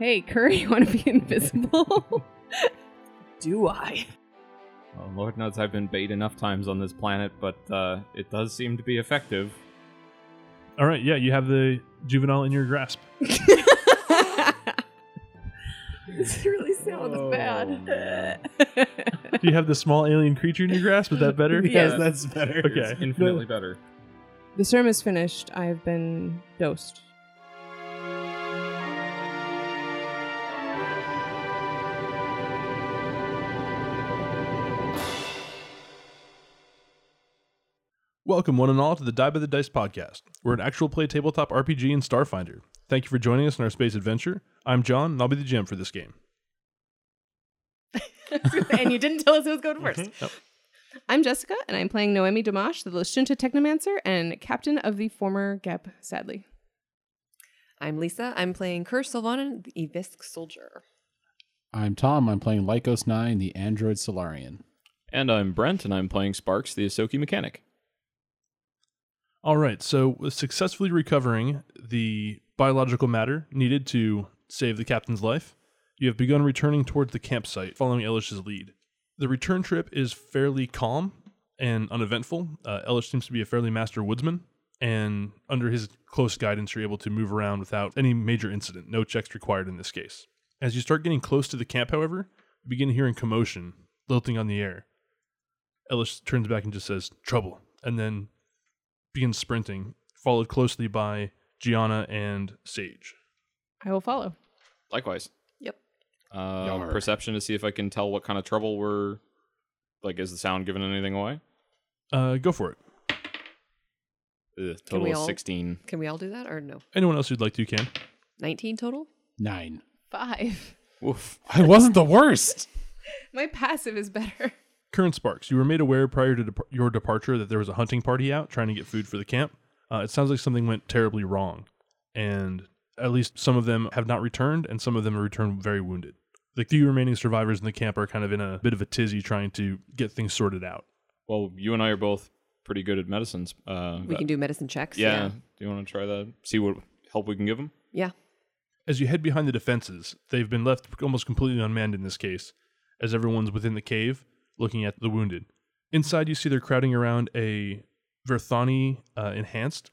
Hey, Curry, you want to be invisible? Do I? Well, Lord knows I've been bait enough times on this planet, but uh, it does seem to be effective. All right, yeah, you have the juvenile in your grasp. This really sounds Oh, bad. Do you have the small alien creature in your grasp? Is that better? Yes, Yeah. that's better. Okay. It's infinitely better. the sermon is finished. I've been dosed. Welcome, one and all, to the Die by the Dice podcast. We're an actual play tabletop RPG in Starfinder. Thank you for joining us in our space adventure. I'm John, and I'll be the GM for this game. and you didn't tell us who was going first. Nope. I'm Jessica, and I'm playing Noemi Damash, the Lashunta Technomancer and captain of the former Gep, sadly. I'm Lisa. I'm playing Kerr Sylvanan, the Evisk soldier. I'm Tom. I'm playing Lycos 9, the android Solarian. And I'm Brent, and I'm playing Sparks, the Ysoki mechanic. All right, so with successfully recovering the biological matter needed to save the captain's life, you have begun returning towards the campsite, following Elish's lead. The return trip is fairly calm and uneventful. Uh, Elish seems to be a fairly master woodsman, and under his close guidance, you're able to move around without any major incident. No checks required in this case. As you start getting close to the camp, however, you begin hearing commotion, lilting on the air. Elish turns back and just says, Trouble, and then begins sprinting, followed closely by Gianna and Sage. I will follow. Likewise. Yep. Uh, Yar. perception to see if I can tell what kind of trouble we're. Like, is the sound giving anything away? Uh, go for it. Ugh, total we of all- 16. Can we all do that or no? Anyone else who'd like to can. 19 total? Nine. Five. Woof. I wasn't the worst. My passive is better. Current Sparks, you were made aware prior to dep- your departure that there was a hunting party out trying to get food for the camp. Uh, it sounds like something went terribly wrong, and at least some of them have not returned, and some of them have returned very wounded. The few remaining survivors in the camp are kind of in a bit of a tizzy trying to get things sorted out. Well, you and I are both pretty good at medicines. Uh, We can do medicine checks. yeah. Do you want to try that? See what help we can give them? Yeah. As you head behind the defenses, they've been left almost completely unmanned in this case, as everyone's within the cave looking at the wounded. Inside, you see they're crowding around a Verthani uh, enhanced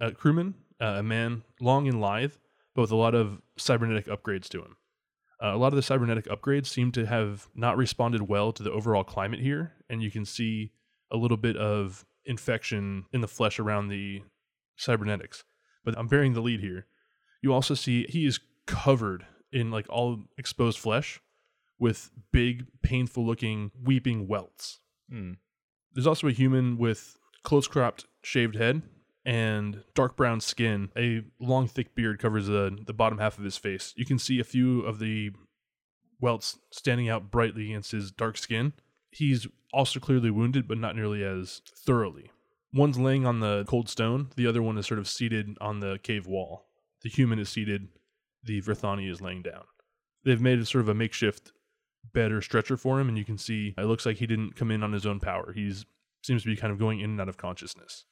uh, crewman, uh, a man long and lithe, but with a lot of cybernetic upgrades to him. Uh, a lot of the cybernetic upgrades seem to have not responded well to the overall climate here, and you can see a little bit of infection in the flesh around the cybernetics. But I'm bearing the lead here. You also see he is covered in like all exposed flesh with big, painful looking weeping welts. Hmm. There's also a human with close cropped shaved head and dark brown skin. A long, thick beard covers the, the bottom half of his face. You can see a few of the welts standing out brightly against his dark skin. He's also clearly wounded, but not nearly as thoroughly. One's laying on the cold stone, the other one is sort of seated on the cave wall. The human is seated, the Verthani is laying down. They've made sort of a makeshift bed or stretcher for him, and you can see it looks like he didn't come in on his own power. He's seems to be kind of going in and out of consciousness.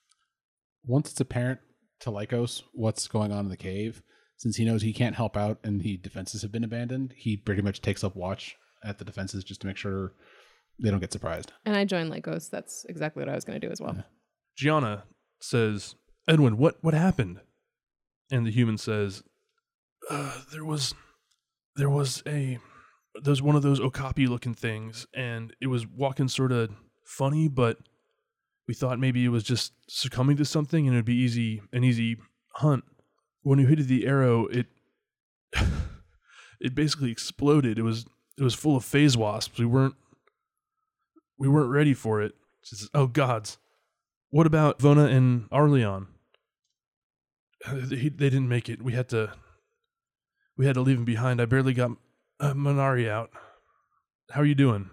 Once it's apparent to Lycos what's going on in the cave, since he knows he can't help out and the defenses have been abandoned, he pretty much takes up watch at the defenses just to make sure they don't get surprised. And I joined Lycos. That's exactly what I was going to do as well. Yeah. Gianna says, "Edwin, what what happened?" And the human says, uh, "There was, there was a, there's one of those okapi looking things, and it was walking sort of funny, but we thought maybe it was just succumbing to something, and it'd be easy, an easy hunt. When you hit the arrow, it, it basically exploded. It was, it was full of phase wasps. We weren't, we weren't ready for it. Says, oh gods." What about Vona and Arleon? They, they didn't make it. We had to. We had to leave him behind. I barely got uh, Minari out. How are you doing?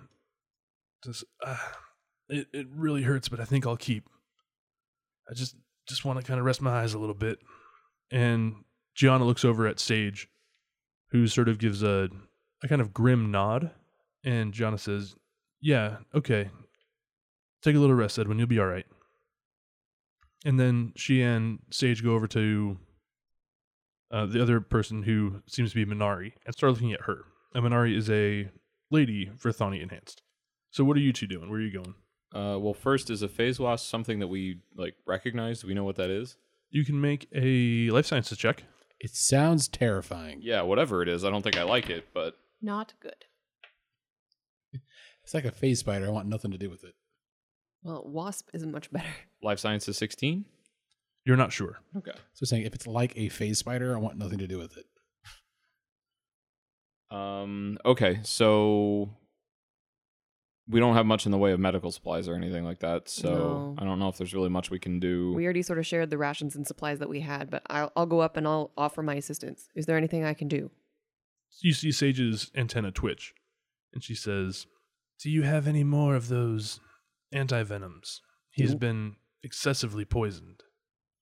Just, uh, it it really hurts, but I think I'll keep. I just just want to kind of rest my eyes a little bit. And Gianna looks over at Sage, who sort of gives a a kind of grim nod, and Gianna says, "Yeah, okay. Take a little rest, Edwin. You'll be all right." And then she and Sage go over to uh, the other person who seems to be Minari, and start looking at her. And Minari is a lady Verthani enhanced. So what are you two doing? Where are you going? Uh, well, first is a phase wasp something that we like recognize? Do we know what that is? You can make a life sciences check. It sounds terrifying. Yeah, whatever it is. I don't think I like it, but Not good. It's like a phase spider. I want nothing to do with it. Well, wasp isn't much better. life sciences 16. You're not sure. Okay. So saying if it's like a phase spider, I want nothing to do with it. Um. Okay. So we don't have much in the way of medical supplies or anything like that. So No. I don't know if there's really much we can do. We already sort of shared the rations and supplies that we had, but I'll, I'll go up and I'll offer my assistance. Is there anything I can do? You see Sage's antenna twitch, and she says, Do you have any more of those anti-venoms? He's been excessively poisoned.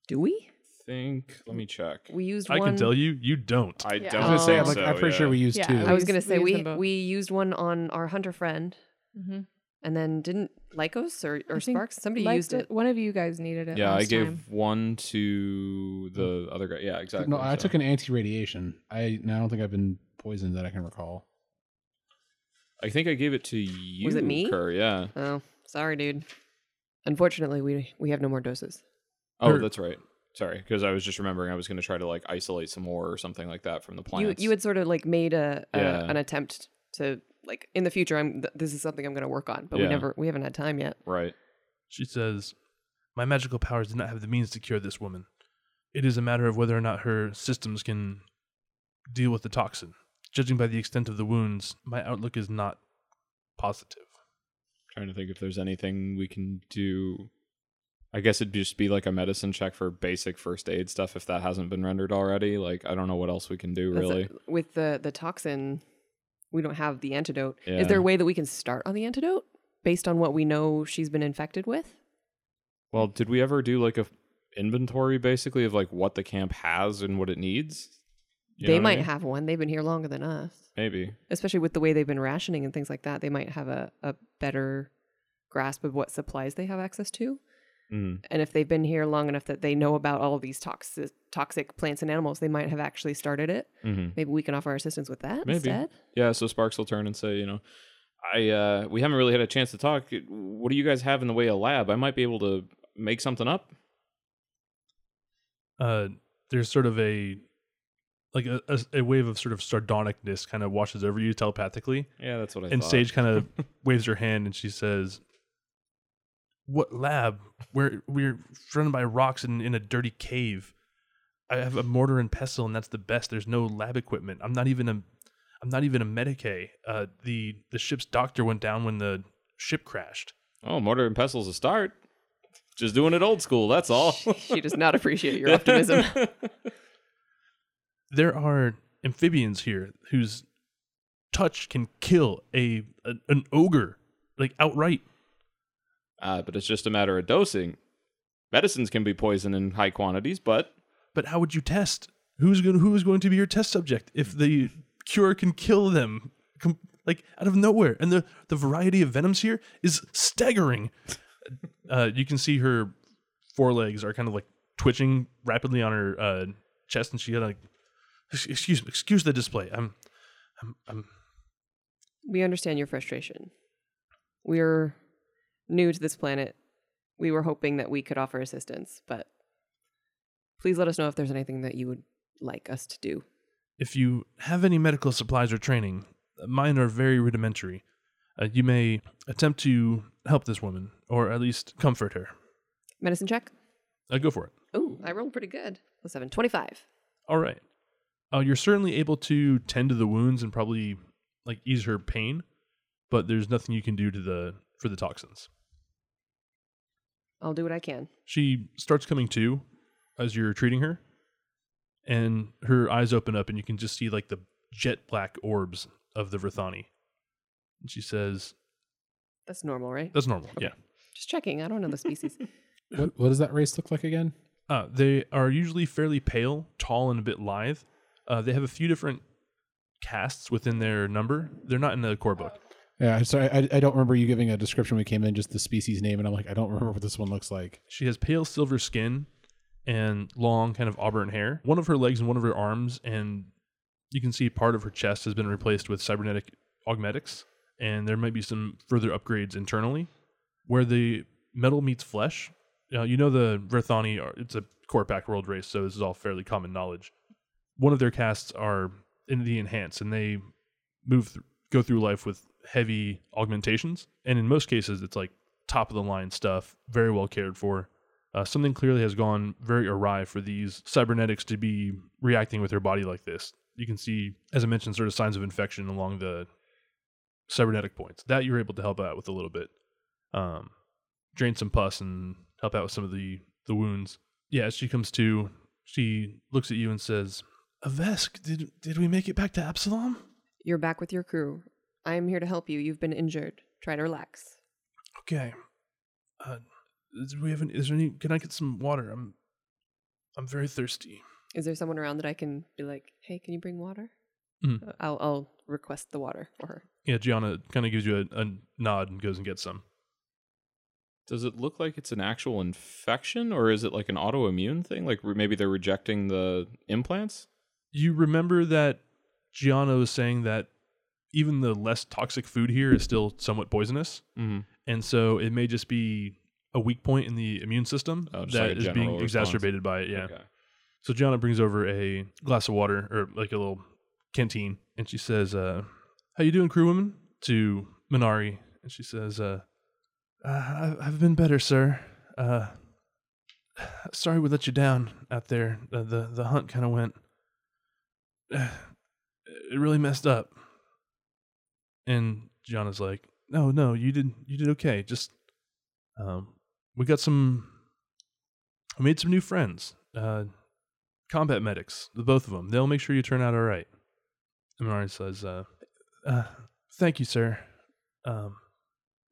Do we? Think. Let me check. We used I one. can tell you, you don't. I Yeah. don't I was gonna say, I'm, think like, so, I'm pretty sure we used Yeah, two. I I was used- gonna say we we used them both. we used one on our hunter friend, Mm-hmm. and then didn't Lycos or, or I think Sparks? Somebody used it. One of you guys needed it. Yeah, I last gave time. one to the other guy. Yeah, exactly. no, I so- took an anti-radiation. I, and I don't think I've been poisoned that I can recall. I think I gave it to you. Was it me? Kerr, yeah. Oh, sorry, dude. Unfortunately, we we have no more doses. Oh, Or- that's right. Sorry, because I was just remembering I was going to try to like isolate some more or something like that from the You plants. you had sort of like made a, a Yeah. an attempt to like in the future. I'm th- this is something I'm going to work on, but we never we haven't had time yet. right. She says, My magical powers did not have the means to cure this woman. It is a matter of whether or not her systems can deal with the toxin. Judging by the extent of the wounds, my outlook is not positive. Trying to think if there's anything we can do. I guess it'd just be like a medicine check for basic first aid stuff if that hasn't been rendered already. Like I don't know what else we can do That's a- really. with the the toxin, we don't have the antidote. Yeah. Is there a way that we can start on the antidote based on what we know she's been infected with? Well, did we ever do like a inventory basically of like what the camp has and what it needs? You they what I might mean? have one. They've been here longer than us. maybe. especially with the way they've been rationing and things like that, they might have a, a better grasp of what supplies they have access to. Mm. And if they've been here long enough that they know about all of these toxic toxic plants and animals, they might have actually started it. hmm Maybe we can offer our assistance with that Maybe. instead. Yeah, so Sparks will turn and say, you know, I uh we haven't really had a chance to talk. What do you guys have in the way of lab? I might be able to make something up. Uh, there's sort of a like a, a, a wave of sort of sardonicness kind of washes over you telepathically. Yeah, that's what I and thought. Sage kind of waves her hand and she says, "What lab? We're we're surrounded by rocks and in a dirty cave. I have a mortar and pestle, and that's the best. There's no lab equipment. I'm not even a I'm not even a medicae. Uh, the the ship's doctor went down when the ship crashed. Oh, mortar and pestle's a start. Just doing it old school, that's all. she does not appreciate your optimism. There are amphibians here whose touch can kill a, a an ogre like outright. Uh, but it's just a matter of dosing. Medicines can be poison in high quantities, but But how would you test? Who's going? Who is going to be your test subject if the cure can kill them, com- like out of nowhere? And the the variety of venoms here is staggering. Uh, you can see her forelegs are kind of like twitching rapidly on her uh, chest, and she had like, excuse me, excuse the display. I'm, I'm, I'm. we understand your frustration. We're new to this planet. We were hoping that we could offer assistance, but please let us know if there's anything that you would like us to do. If you have any medical supplies or training, mine are very rudimentary. Uh, you may attempt to help this woman, or at least comfort her. Medicine check? Uh, go for it. Oh, I rolled pretty good. Plus seven. 25. All right. Uh, you're certainly able to tend to the wounds and probably like ease her pain, but there's nothing you can do to the for the toxins. I'll do what I can. She starts coming to as you're treating her, and her eyes open up, and you can just see like the jet black orbs of the Verthani. And she says, That's normal, right? "That's normal. Yeah. Just checking. I don't know the species. What what does that race look like again? Uh, they are usually fairly pale, tall, and a bit lithe. Uh, they have a few different casts within their number. They're not in the core book. Yeah, sorry, I, I don't remember you giving a description when we came in, just the species name, and I'm like, I don't remember what this one looks like. She has pale silver skin and long, kind of auburn hair. One of her legs and one of her arms, and you can see part of her chest has been replaced with cybernetic augmetics, and there might be some further upgrades internally. Where the metal meets flesh, uh, you know the Verthani are it's a core Pact world race, so this is all fairly common knowledge. One of their casts are in the enhance, and they move th- go through life with heavy augmentations, and in most cases, it's like top of the line stuff, very well cared for. Uh, something clearly has gone very awry for these cybernetics to be reacting with their body like this. You can see, as I mentioned, sort of signs of infection along the cybernetic points. That you're able to help out with a little bit. Um, drain some pus and help out with some of the the wounds. Yeah, as she comes to, she looks at you and says, "Avesk, did did we make it back to Absalom?" You're back with your crew. I am here to help you. You've been injured. Try to relax. Okay. Uh, is, we have an, is there any? Can I get some water? I'm, I'm very thirsty. Is there someone around that I can be like, hey, can you bring water? Uh, I'll, I'll request the water for her. Yeah, Gianna kind of gives you a, a nod and goes and gets some. Does it look like it's an actual infection or is it like an autoimmune thing? Like re- maybe they're rejecting the implants? You remember that Gianna was saying that even the less toxic food here is still somewhat poisonous, Mm-hmm. and so it may just be a weak point in the immune system Oh, that like is being response. exacerbated by it. Yeah. Okay. So Gianna brings over a glass of water or like a little canteen, and she says, uh, "How you doing, crew crewwoman?" To Minari, and she says, uh, uh, "I've- "I've been better, sir. Uh, sorry we let you down out there. Uh, the the hunt kind of went. it really messed up." And Gianna's like, "No, no, you did you did okay. Just um, we got some. I made some new friends." Uh, combat medics, the both of them. They'll make sure you turn out all right. And Minari says, uh, uh, "Thank you, sir," um,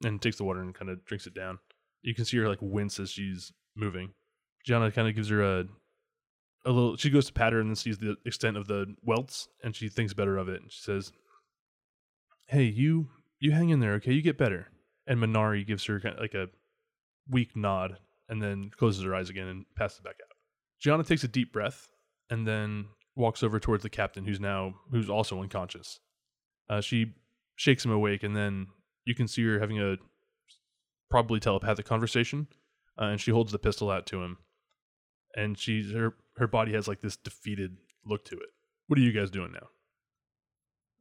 and takes the water and kind of drinks it down. You can see her like wince as she's moving. Gianna kind of gives her a a little. She goes to pat her and then sees the extent of the welts, and she thinks better of it. And she says, "Hey, you you hang in there, okay? You get better." And Minari gives her like a weak nod, and then closes her eyes again and passes back out. Gianna takes a deep breath and then walks over towards the captain, who's now who's also unconscious. Uh, she shakes him awake, and then you can see her having a probably telepathic conversation, uh, and she holds the pistol out to him, and she's her her body has like this defeated look to it. What are you guys doing now?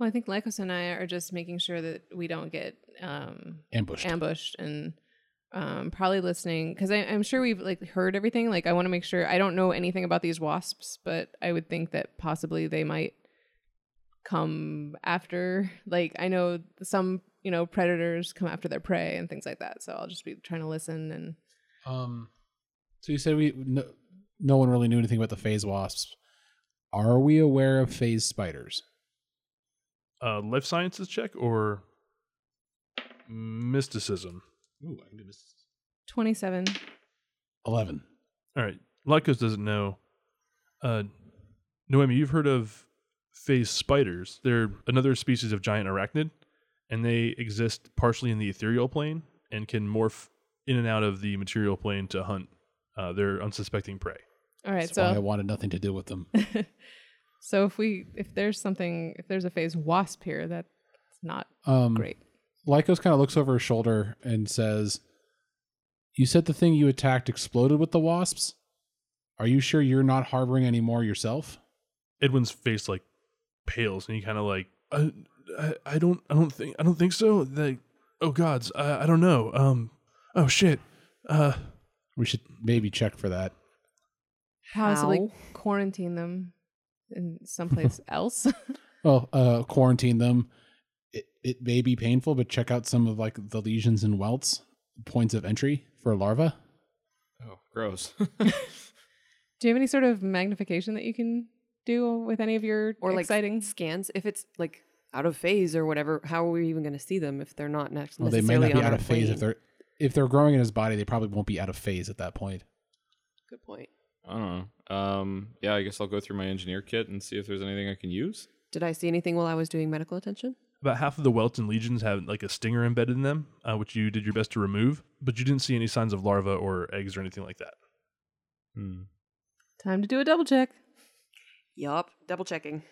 Well, I think Lycos and I are just making sure that we don't get um, Ambushed. ambushed and um, probably listening because I'm sure we've like heard everything. Like I want to make sure I don't know anything about these wasps, but I would think that possibly they might come after. Like I know some you know predators come after their prey and things like that. So I'll just be trying to listen and Um, so you said we no, no one really knew anything about the phase wasps. Are we aware of phase spiders? Uh, life sciences check or mysticism? Ooh, I can do this. twenty seven. Eleven. All right. Lycos doesn't know. Uh, Noemi, you've heard of phase spiders. They're another species of giant arachnid, and they exist partially in the ethereal plane and can morph in and out of the material plane to hunt uh, their unsuspecting prey. All right, That's why I wanted nothing to do with them. so if we if there's something if there's a phase wasp here, that's not Um, great. Lycos kind of looks over his shoulder and says, "You said the thing you attacked exploded with the wasps. Are you sure you're not harboring any more yourself?" Edwin's face like pales, and he kind of like, I, I, I don't, I don't think, I don't think so. Like, oh gods, I, I don't know. Um, oh shit. Uh, We should maybe check for that. Possibly How? quarantine them in someplace else. Well, uh, quarantine them. It, it may be painful, but check out some of like the lesions and welts, points of entry for larva. Oh, gross. Do you have any sort of magnification that you can do with any of your Or like exciting? scans. If it's like out of phase or whatever, how are we even going to see them if they're not next? Well, they may not be out of phase if they're if they're growing in his body. They probably won't be out of phase at that point. Good point. I don't know. Um, yeah, I guess I'll go through my engineer kit and see if there's anything I can use. Did I see anything while I was doing medical attention? about half of the welts and legions have like a stinger embedded in them, uh, which you did your best to remove, but you didn't see any signs of larvae or eggs or anything like that. Hmm. Time to do a double check. Yup. Double checking.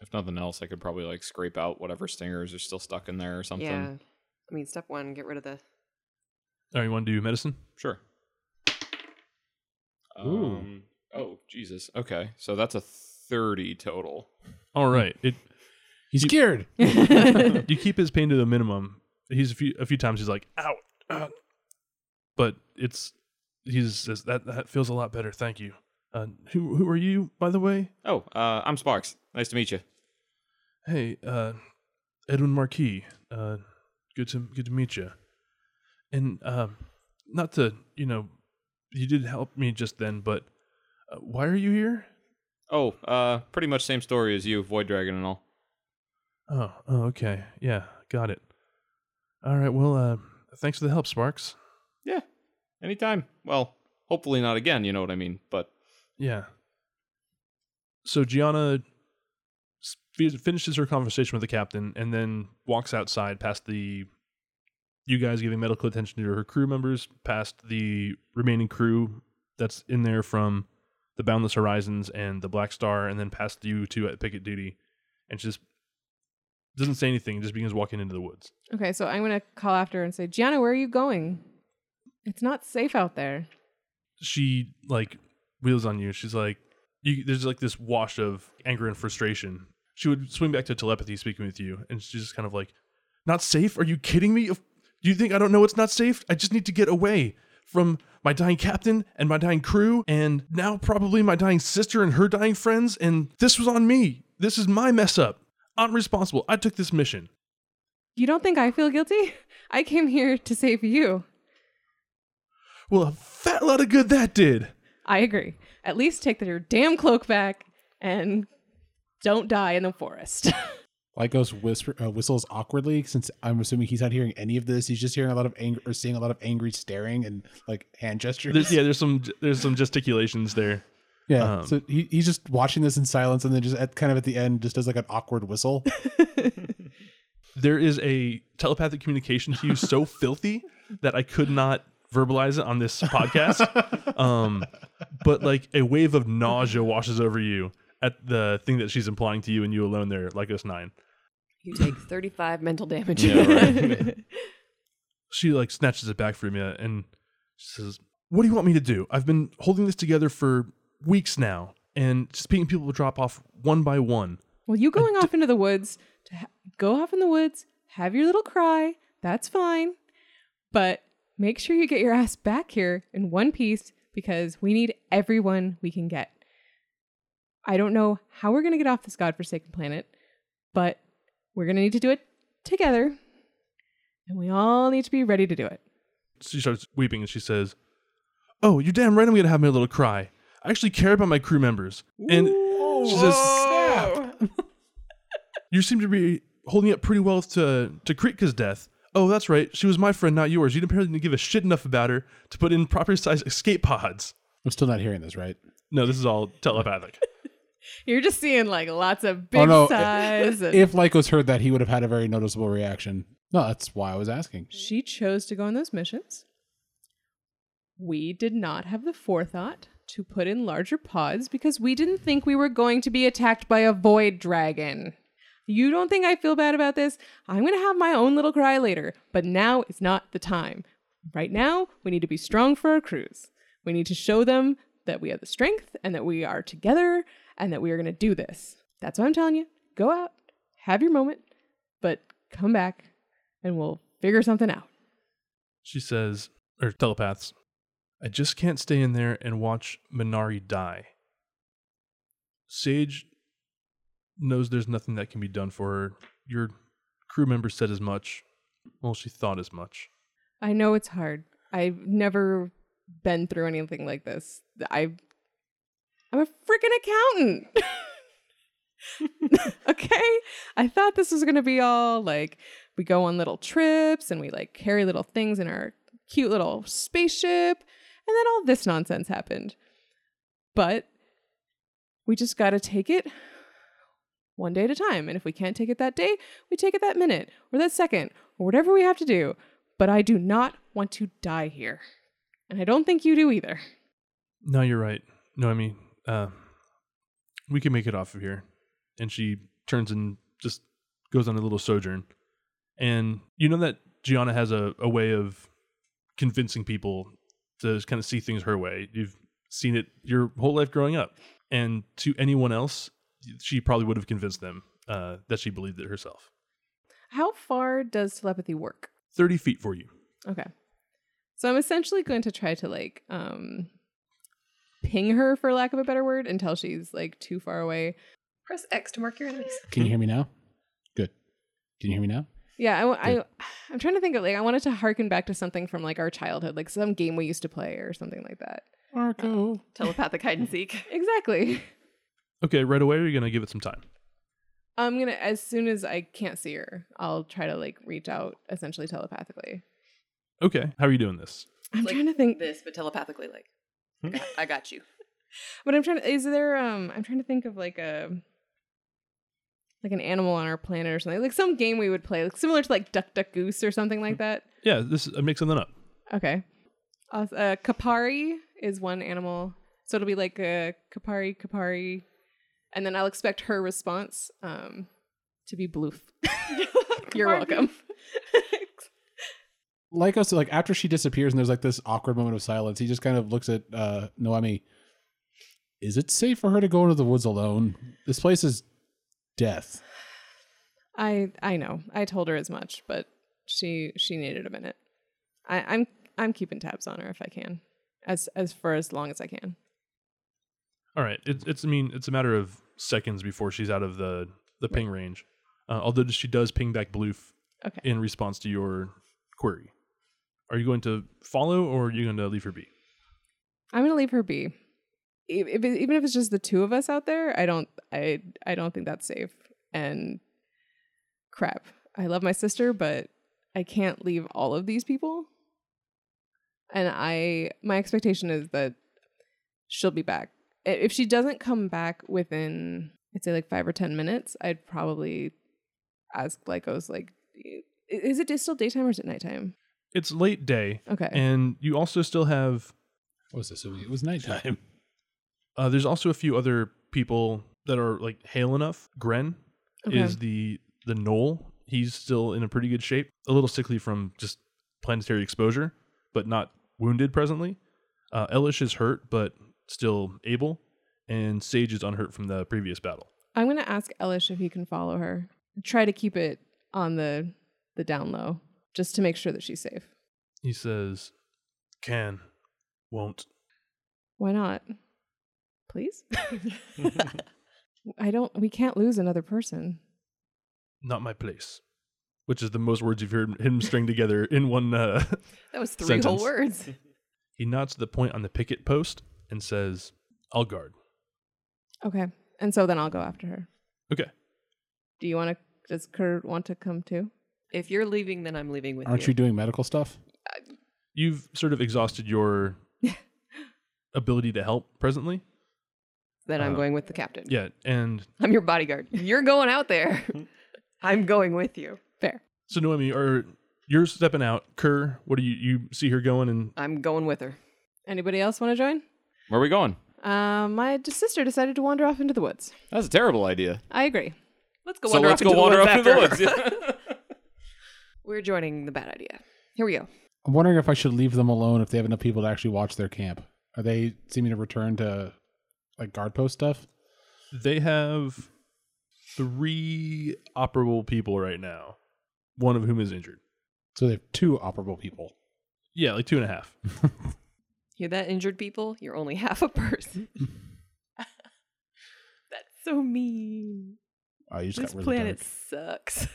If nothing else, I could probably like scrape out whatever stingers are still stuck in there or something. Yeah. I mean, step one, get rid of the. All right, you want to do medicine? Sure. Ooh. Um, oh, Jesus. Okay. So that's a 30 total. All right. It He's scared. you keep his pain to the minimum. He's a few a few times he's like, ow, ow. but it's he's says that that feels a lot better. Thank you. Uh, who who are you, by the way? Oh, uh, I'm Sparks. Nice to meet you. Hey, uh, Edwin Marquis. Uh, good to good to meet you. And um, not to you know, you did help me just then, but uh, why are you here? Oh, uh, pretty much same story as you, Void Dragon and all. Oh, oh, okay, yeah, got it. All right, well, uh, thanks for the help, Sparks. Yeah. Anytime. Well, hopefully not again, you know what I mean. But Yeah. So Gianna finishes her conversation with the captain and then walks outside past the you guys giving medical attention to her crew members, past the remaining crew that's in there from the Boundless Horizons and the Black Star, and then past you two at picket duty, and she just doesn't say anything, just begins walking into the woods. Okay, so I'm gonna call after her and say, Gianna, where are you going? It's not safe out there. she like wheels on you. She's like, you, there's like this wash of anger and frustration. She would swing back to telepathy speaking with you, and she's just kind of like, not safe? Are you kidding me? Do you think I don't know it's not safe? I just need to get away from my dying captain and my dying crew, and now probably my dying sister and her dying friends, and this was on me. This is my mess up. I'm responsible. I took this mission. You don't think I feel guilty? I came here to save you. Well, a fat lot of good that did. I agree. At least take your damn cloak back and don't die in the forest. Lycos whisper, uh, whistles awkwardly since I'm assuming he's not hearing any of this. He's just hearing a lot of anger or seeing a lot of angry staring and like hand gestures. There's, yeah, there's some there's some gesticulations there. yeah. um, so he, he's just watching this in silence and then just at kind of at the end just does like an awkward whistle. there is a telepathic communication to you so filthy that I could not verbalize it on this podcast. um, but like a wave of nausea washes over you at the thing that she's implying to you and you alone there, Lycos Nine. You take 35 mental damage. Yeah, right. She like snatches it back from you and she says, "What do you want me to do? I've been holding this together for weeks now, and just being people to drop off one by one. well, you going off into the woods to ha- go off in the woods, have your little cry. That's fine. But make sure you get your ass back here in one piece because we need everyone we can get. I don't know how we're going to get off this godforsaken planet, but we're going to need to do it together. And we all need to be ready to do it. She starts weeping and she says, "Oh, you're damn right. I'm gonna have my little cry. I actually care about my crew members." And she says, Snap. "You seem to be holding up pretty well to to Kritka's death." Oh, that's right. She was my friend, not yours. You didn't apparently give a shit enough about her to put in proper size escape pods. I'm still not hearing this, right? No, this is all telepathic. You're just seeing like lots of oh, big oh no! size. and- If Lycos heard that, he would have had a very noticeable reaction. No, that's why I was asking. she chose to go on those missions. We did not have the forethought to put in larger pods because we didn't think we were going to be attacked by a void dragon. You don't think I feel bad about this? I'm going to have my own little cry later, but now is not the time. Right now, we need to be strong for our crews. We need to show them that we have the strength and that we are together and that we are going to do this. That's what I'm telling you. Go out, have your moment, but come back and we'll figure something out. She says, or telepaths, I just can't stay in there and watch Minari die. Sage knows there's nothing that can be done for her. Your crew member said as much. Well, she thought as much. I know it's hard. I've never been through anything like this. I I'm a freaking accountant. okay? I thought this was going to be all like we go on little trips and we like carry little things in our cute little spaceship and then all this nonsense happened. But we just got to take it one day at a time. And if we can't take it that day, we take it that minute or that second or whatever we have to do. But I do not want to die here. And I don't think you do either. No, you're right. No, I mean, uh, we can make it off of here. And she turns and just goes on a little sojourn. And you know that Gianna has a, a way of convincing people to kind of see things her way. You've seen it your whole life growing up. And to anyone else, she probably would have convinced them uh, that she believed it herself. How far does telepathy work? 30 feet for you. Okay. So I'm essentially going to try to like um ping her for lack of a better word until she's like too far away. Press X to mark your enemies. Can you hear me now? Good. Can you hear me now? Yeah, I, I, I'm trying to think of like I wanted to harken back to something from like our childhood, like some game we used to play or something like that. Marco. Telepathic hide and seek. Exactly. Okay, right away, you're you going to give it some time. I'm gonna as soon as I can't see her, I'll try to like reach out essentially telepathically. Okay, how are you doing this? I'm Like trying to think this, but telepathically, like, I got, you. But I'm trying to. Is there? Um, I'm trying to think of like a like an animal on our planet or something, like some game we would play, like similar to like Duck Duck Goose or something like that. Yeah, this uh, make something up. Okay. Uh, uh, Kapari is one animal, so it'll be like a Kapari Kapari, and then I'll expect her response um to be bloof. You're welcome. Lycos, like after she disappears and there's like this awkward moment of silence, he just kind of looks at uh Noemi. Is it safe for her to go into the woods alone? This place is death. I I know. I told her as much, but she she needed a minute. I, I'm I'm keeping tabs on her if I can, as as for as long as I can. All right, it's it's I mean it's a matter of seconds before she's out of the the ping range. Uh, although she does ping back Bloof Okay. in response to your query. Are you going to follow or are you going to leave her be? I'm gonna leave her be. If, even if it's just the two of us out there, I don't I I don't think that's safe. And crap, I love my sister, but I can't leave all of these people. And I my expectation is that she'll be back. If she doesn't come back within I'd say like five or ten minutes, I'd probably ask Lycos like, is it still daytime or is it nighttime? It's late day, Okay. and you also still have. What was this? It was nighttime. Uh, there's also a few other people that are like hale enough. Gren Okay. is the the gnoll. He's still in a pretty good shape. A little sickly from just planetary exposure, but not wounded presently. Uh, Elish is hurt, but still able, and Sage is unhurt from the previous battle. I'm gonna ask Elish if he can follow her. Try to keep it on the the down low, just to make sure that she's safe. He says, "Can, won't." Why not? Please. I don't. We can't lose another person. not my place. Which is the most words you've heard him string together in one. Uh, That was three Sentence. whole words. he nods to the point on the picket post and says, "I'll guard." Okay. And so then I'll go after her. Okay. Do you want to? Does Kurt want to come too? If you're leaving, then I'm leaving with you. Aren't you. you doing medical stuff? You've sort of exhausted your ability to help presently. Then I'm Uh, going with the captain. Yeah, and I'm your bodyguard. You're going out there. I'm going with you. Fair. so Noemi, are you're stepping out? Kerr, what do you you see her going? And I'm going with her. Anybody else want to join? Where are we going? Um, my d- sister decided to wander off into the woods. That's a terrible idea. I agree. Let's go so wander let's off go into wander the off woods into the after. woods. We're joining the bad idea. Here we go. I'm wondering if I should leave them alone if they have enough people to actually watch their camp. Are they seeming to return to like guard post stuff? they have three operable people right now, one of whom is injured. So they have two operable people. Yeah, like two and a half. Hear that, injured people? You're only half a person. That's so mean. Oh, you just This got really planet dark. sucks.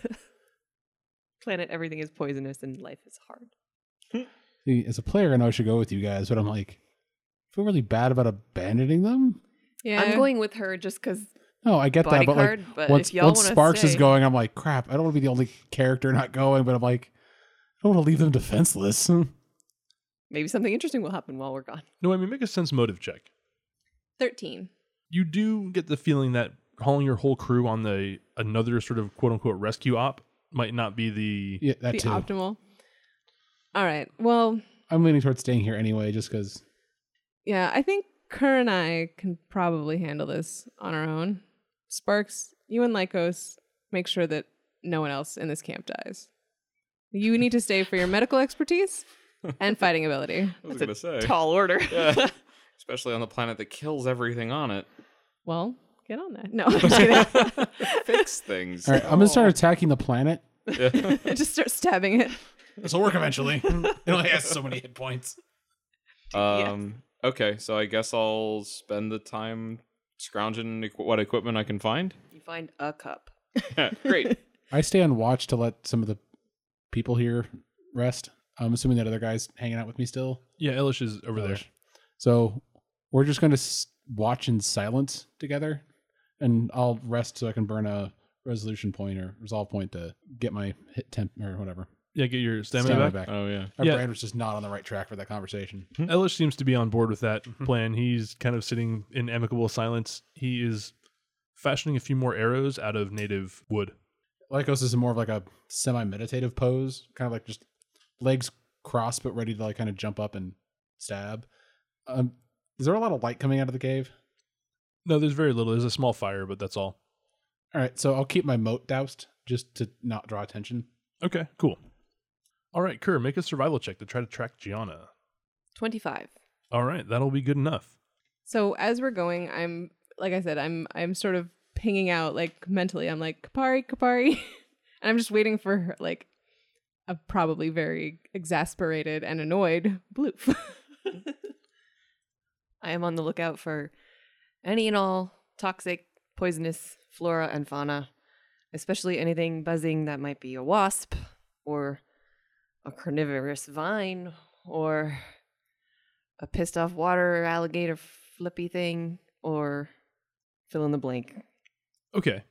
Planet, everything is poisonous and life is hard. See, as a player, I know I should go with you guys, but I'm like, I feel really bad about abandoning them. Yeah. I'm going with her just because No, I get that, but like. But once if y'all once want to Sparks is going, I'm like, crap. I don't want to be the only character not going, but I'm like, I don't want to leave them defenseless. maybe something interesting will happen while we're gone. No, I mean make a sense motive check. thirteen. you do get the feeling that hauling your whole crew on the another sort of quote unquote rescue op might not be the yeah, that the too. optimal. All right. Well, I'm leaning towards staying here anyway, just because. yeah, I think Kerr and I can probably handle this on our own. Sparks, you and Lycos make sure that no one else in this camp dies. You need to stay for your medical expertise and fighting ability. I was gonna say. Tall order. Yeah. Especially on the planet that kills everything on it. Well, get on that. No, I'm just kidding. Fix things. All right, I'm gonna start attacking the planet. Yeah. just start stabbing it. This will work eventually. it only has so many hit points. Um. Okay, so I guess I'll spend the time scrounging equ- what equipment I can find. You find a cup. Great. I stay on watch to let some of the people here rest. I'm assuming that other guy's hanging out with me still. Yeah, Elish is over there. So we're just going to s- watch in silence together, and I'll rest so I can burn a resolution point or resolve point to get my hit temp or whatever. Yeah, get your stamina, Stamina back. back. Oh yeah. My Yeah. brain was just not on the right track for that conversation. Elish seems to be on board with that plan. He's kind of sitting in amicable silence. He is fashioning a few more arrows out of native wood. Lycos is more of like a semi-meditative pose, kind of like just legs crossed but ready to like kind of jump up and stab. Um, is there a lot of light coming out of the cave? No, there's very little. There's a small fire, but that's all. All right, so I'll keep my mote doused just to not draw attention. Okay, cool. All right, Kerr, make a survival check to try to track Gianna. 25. All right, that'll be good enough. So as we're going, I'm like I said, I'm I'm sort of pinging out like mentally. I'm like Kapari, Kapari, and I'm just waiting for her, like a probably very exasperated and annoyed Bloof. I am on the lookout for any and all toxic, poisonous flora and fauna, especially anything buzzing that might be a wasp or a carnivorous vine or a pissed off water alligator flippy thing or fill in the blank. Okay.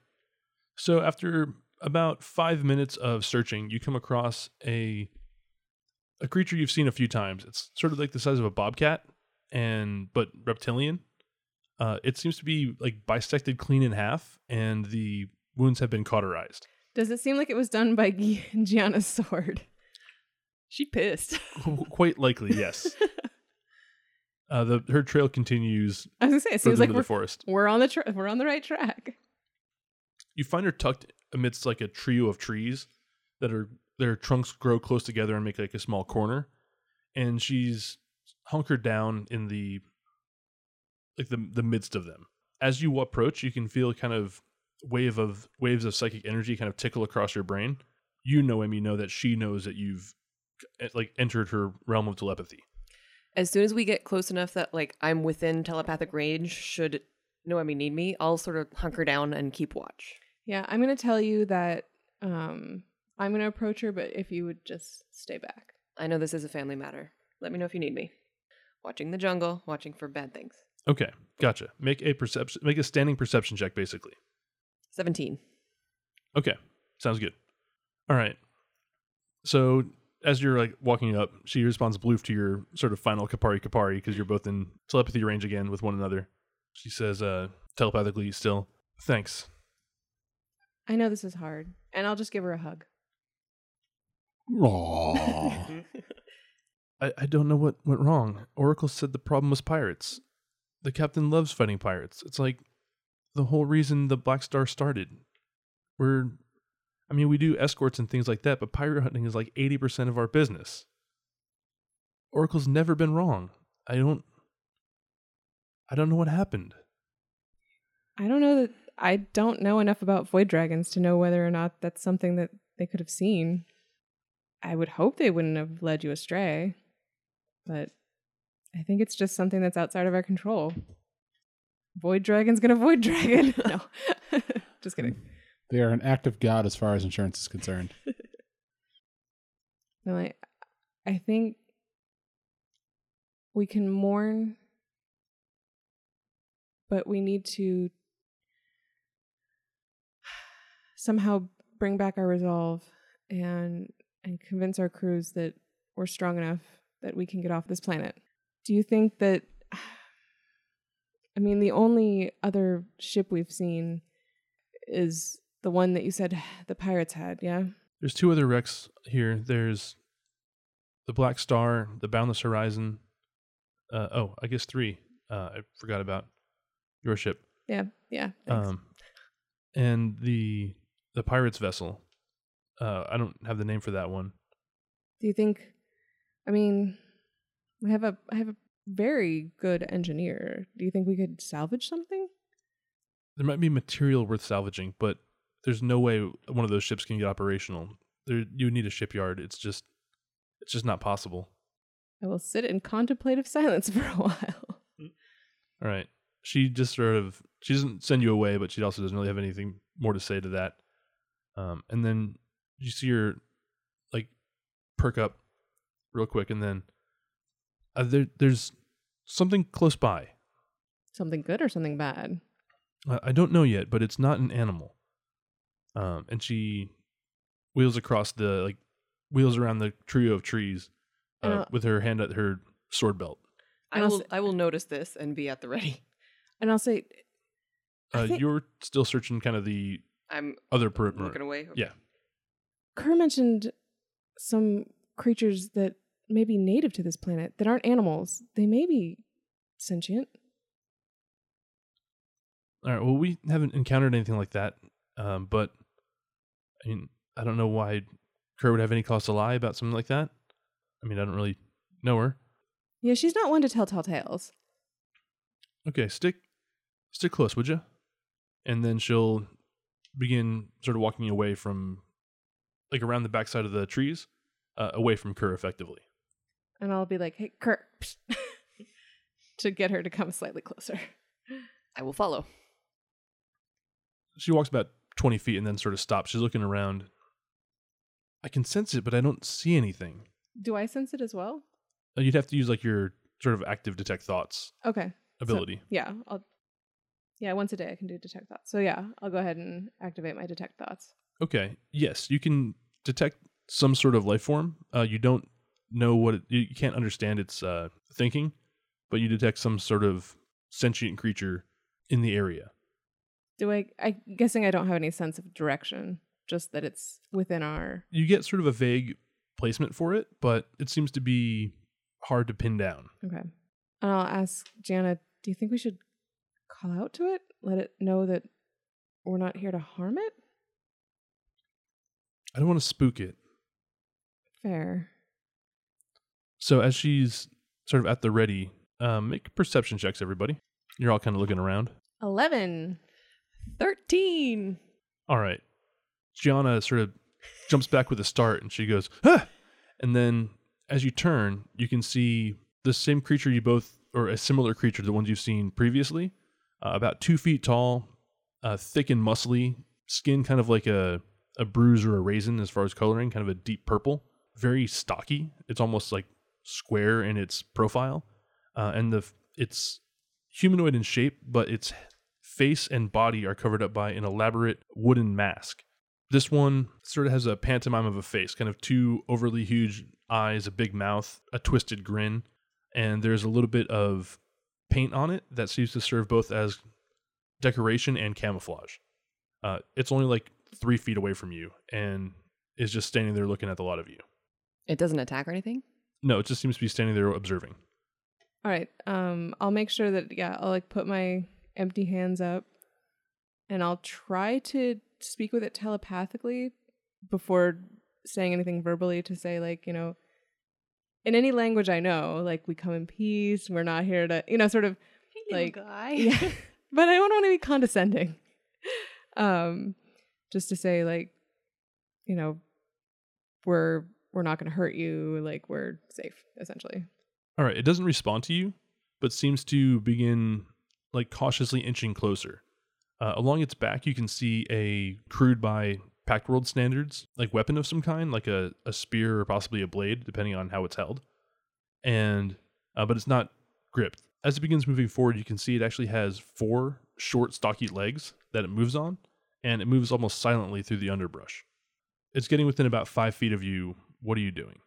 So after about five minutes of searching, you come across a a creature you've seen a few times. It's sort of like the size of a bobcat, and but reptilian. Uh, it seems to be like bisected clean in half, and the wounds have been cauterized. Does it seem like it was done by Gi- Gianna's sword? She pissed. Qu- Quite likely, yes. Uh, the her trail continues I was gonna say it seems like we're, the forest. we're on the tra- we're on the right track. You find her tucked amidst like a trio of trees that are their trunks grow close together and make like a small corner, and she's hunkered down in the like the the midst of them. As you approach, you can feel kind of wave of waves of psychic energy kind of tickle across your brain. You know, Amy, know that she knows that you've eh, like entered her realm of telepathy. As soon as we get close enough that like I'm within telepathic range, should Noemi need me, I'll sort of hunker down and keep watch. Yeah, I'm gonna tell you that um, I'm gonna approach her, but if you would just stay back. I know this is a family matter. Let me know if you need me. Watching the jungle, watching for bad things. Okay, gotcha. Make a perception, make a standing perception check, basically. 17. Okay, sounds good. All right. So as you're like walking up, she responds bloof to your sort of final Kapari Kapari because you're both in telepathy range again with one another. She says uh telepathically still, thanks. I know this is hard, and I'll just give her a hug. Aww. I, I don't know what went wrong. Oracle said the problem was pirates. The captain loves fighting pirates. It's like the whole reason the Black Star started. We're I mean, we do escorts and things like that, but pirate hunting is like 80% of our business. Oracle's never been wrong. I don't I don't know what happened. I don't know that I don't know enough about void dragons to know whether or not that's something that they could have seen. I would hope they wouldn't have led you astray, but I think it's just something that's outside of our control. Void dragon's gonna void dragon. no, just kidding. they are an act of God as far as insurance is concerned. No, I, I think we can mourn, but we need to somehow bring back our resolve and and convince our crews that we're strong enough that we can get off this planet. Do you think that? I mean, the only other ship we've seen is the one that you said the pirates had, yeah? There's two other wrecks here. There's the Black Star, the Boundless Horizon. Uh, oh, I guess three. Uh, I forgot about your ship. Yeah, yeah. thanks. Um, and the the pirates vessel. Uh, I don't have the name for that one. Do you think? I mean, we have a I have a very good engineer. Do you think we could salvage something? There might be material worth salvaging, but there's no way one of those ships can get operational. There, you need a shipyard. It's just, it's just not possible. I will sit in contemplative silence for a while. All right. She just sort of she doesn't send you away, but she also doesn't really have anything more to say to that. Um, and then you see her like perk up real quick, and then uh, there there's something close by. Something good or something bad? Uh, I don't know yet, but it's not an animal. Um, and she wheels across the like wheels around the trio of trees uh, with her hand at her sword belt. I And I'll will s- I will notice this and be at the ready. And I'll say, Uh, think- you're still searching kind of the I'm other perimeter. looking away. Yeah. Kerr mentioned some creatures that may be native to this planet that aren't animals. They may be sentient. All right. Well, we haven't encountered anything like that, um, but I mean, I don't know why Kerr would have any cause to lie about something like that. I mean, I don't really know her. Yeah, she's not one to tell tall tales. Okay, stick, stick close, would you? And then she'll begin sort of walking away from, like around the backside of the trees, uh, away from Kerr, effectively. And I'll be like, hey, Kerr, to get her to come slightly closer. I will follow. She walks about twenty feet and then sort of stops. She's looking around. I can sense it, but I don't see anything. Do I sense it as well? Uh, You'd have to use like your sort of active detect thoughts Okay. ability. Yeah, I'll. Yeah, once a day I can do detect thoughts. So yeah, I'll go ahead and activate my detect thoughts. Okay. Yes, you can detect some sort of life form. Uh, you don't know what it, you can't understand its uh, thinking, but you detect some sort of sentient creature in the area. Do I? I guessing I don't have any sense of direction. Just that it's within our. You get sort of a vague placement for it, but it seems to be hard to pin down. Okay. And I'll ask Gianna. Do you think we should call out to it? Let it know that we're not here to harm it. I don't want to spook it. Fair. So as she's sort of at the ready, um, make perception checks, everybody. You're all kind of looking around. Eleven. Thirteen. All right. Gianna sort of jumps back with a start and she goes, ah! And then as you turn, you can see the same creature you both, or a similar creature to the ones you've seen previously, uh, about two feet tall, uh, thick and muscly, skin kind of like a, a bruise or a raisin as far as coloring, kind of a deep purple, very stocky. It's almost like square in its profile. Uh, and the it's humanoid in shape, but its face and body are covered up by an elaborate wooden mask. This one sort of has a pantomime of a face, kind of two overly huge eyes, a big mouth, a twisted grin, and there's a little bit of paint on it that seems to serve both as decoration and camouflage. Uh, it's only like three feet away from you and is just standing there looking at the lot of you. It doesn't attack or anything. No, it just seems to be standing there observing. All right. Um, I'll make sure that yeah, I'll like put my empty hands up, and I'll try to speak with it telepathically before saying anything verbally. To say like you know, in any language I know, like we come in peace. We're not here to you know sort of like guy. yeah, but I don't want to be condescending. Um, just to say like, you know, we're we're not going to hurt you. Like we're safe, essentially. All right, it doesn't respond to you, but seems to begin like cautiously inching closer. Uh, along its back, you can see a crude by Pact World standards, like weapon of some kind, like a, a spear or possibly a blade, depending on how it's held. And uh, but it's not gripped. As it begins moving forward, you can see it actually has four short, stocky legs that it moves on, and it moves almost silently through the underbrush. It's getting within about five feet of you. What are you doing?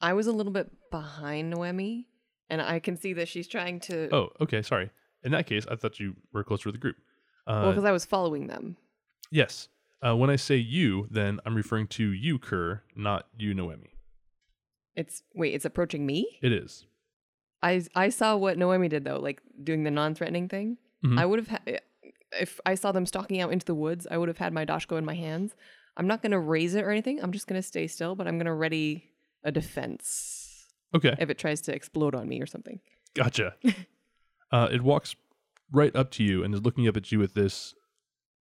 I was a little bit behind Noemi, and I can see that she's trying to. Oh, okay. Sorry. In that case, I thought you were closer to the group. Uh, well, because I was following them. yes. Uh, when I say you, then I'm referring to you, Kerr, not you, Noemi. It's wait, it's approaching me. It is. I I saw what Noemi did though, like doing the non-threatening thing. Mhm. I would have ha- if I saw them stalking out into the woods, I would have had my doshko in my hands. I'm not going to raise it or anything. I'm just going to stay still, but I'm going to ready a defense Okay, if it tries to explode on me or something. gotcha. uh, it walks right up to you and is looking up at you with this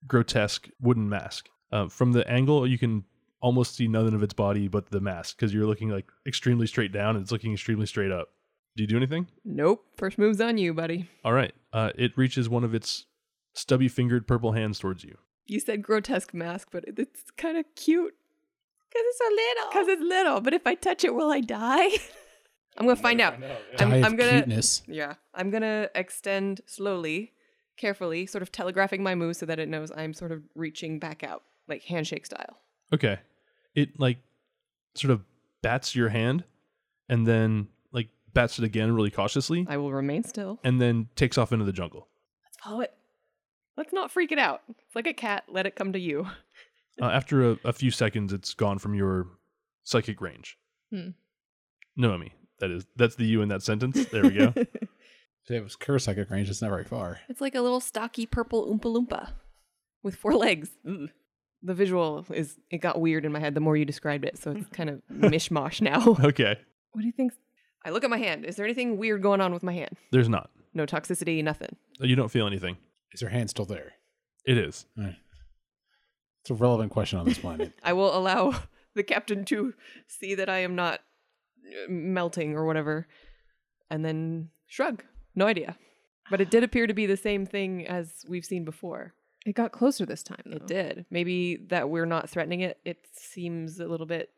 grotesque wooden mask. Uh, from the angle, you can almost see nothing of its body but the mask because you're looking like extremely straight down and it's looking extremely straight up. Do you do anything? Nope. First move's on you, buddy. All right. Uh, it reaches one of its stubby fingered purple hands towards you. You said grotesque mask, but it's kind of cute. Because it's so little. Because it's little. But if I touch it, will I die? I'm going to find out. I'm, I'm gonna cuteness. yeah. I'm gonna extend slowly, carefully, sort of telegraphing my move so that it knows I'm sort of reaching back out, like handshake style. Okay. It like sort of bats your hand and then like bats it again really cautiously I will remain still. and then takes off into the jungle. Let's follow it. Let's not freak it out. It's like a cat. Let it come to you. Uh, after a, a few seconds, it's gone from your psychic range. Hmm. Noemi, that is that's the you in that sentence. There we go. If it was Kerr psychic range, it's not very far. It's like a little stocky purple Oompa Loompa with four legs. Ugh. The visual is, it got weird in my head the more you described it. So it's kind of mishmash now. okay. What do you think? I look at my hand. Is there anything weird going on with my hand? There's not. No toxicity, nothing. You don't feel anything. Is her hand still there? It is. Right. It's a relevant question on this planet. I will allow the captain to see that I am not uh, melting or whatever, and then shrug. No idea. But it did appear to be the same thing as we've seen before. It got closer this time. It did. Maybe that we're not threatening it. It seems a little bit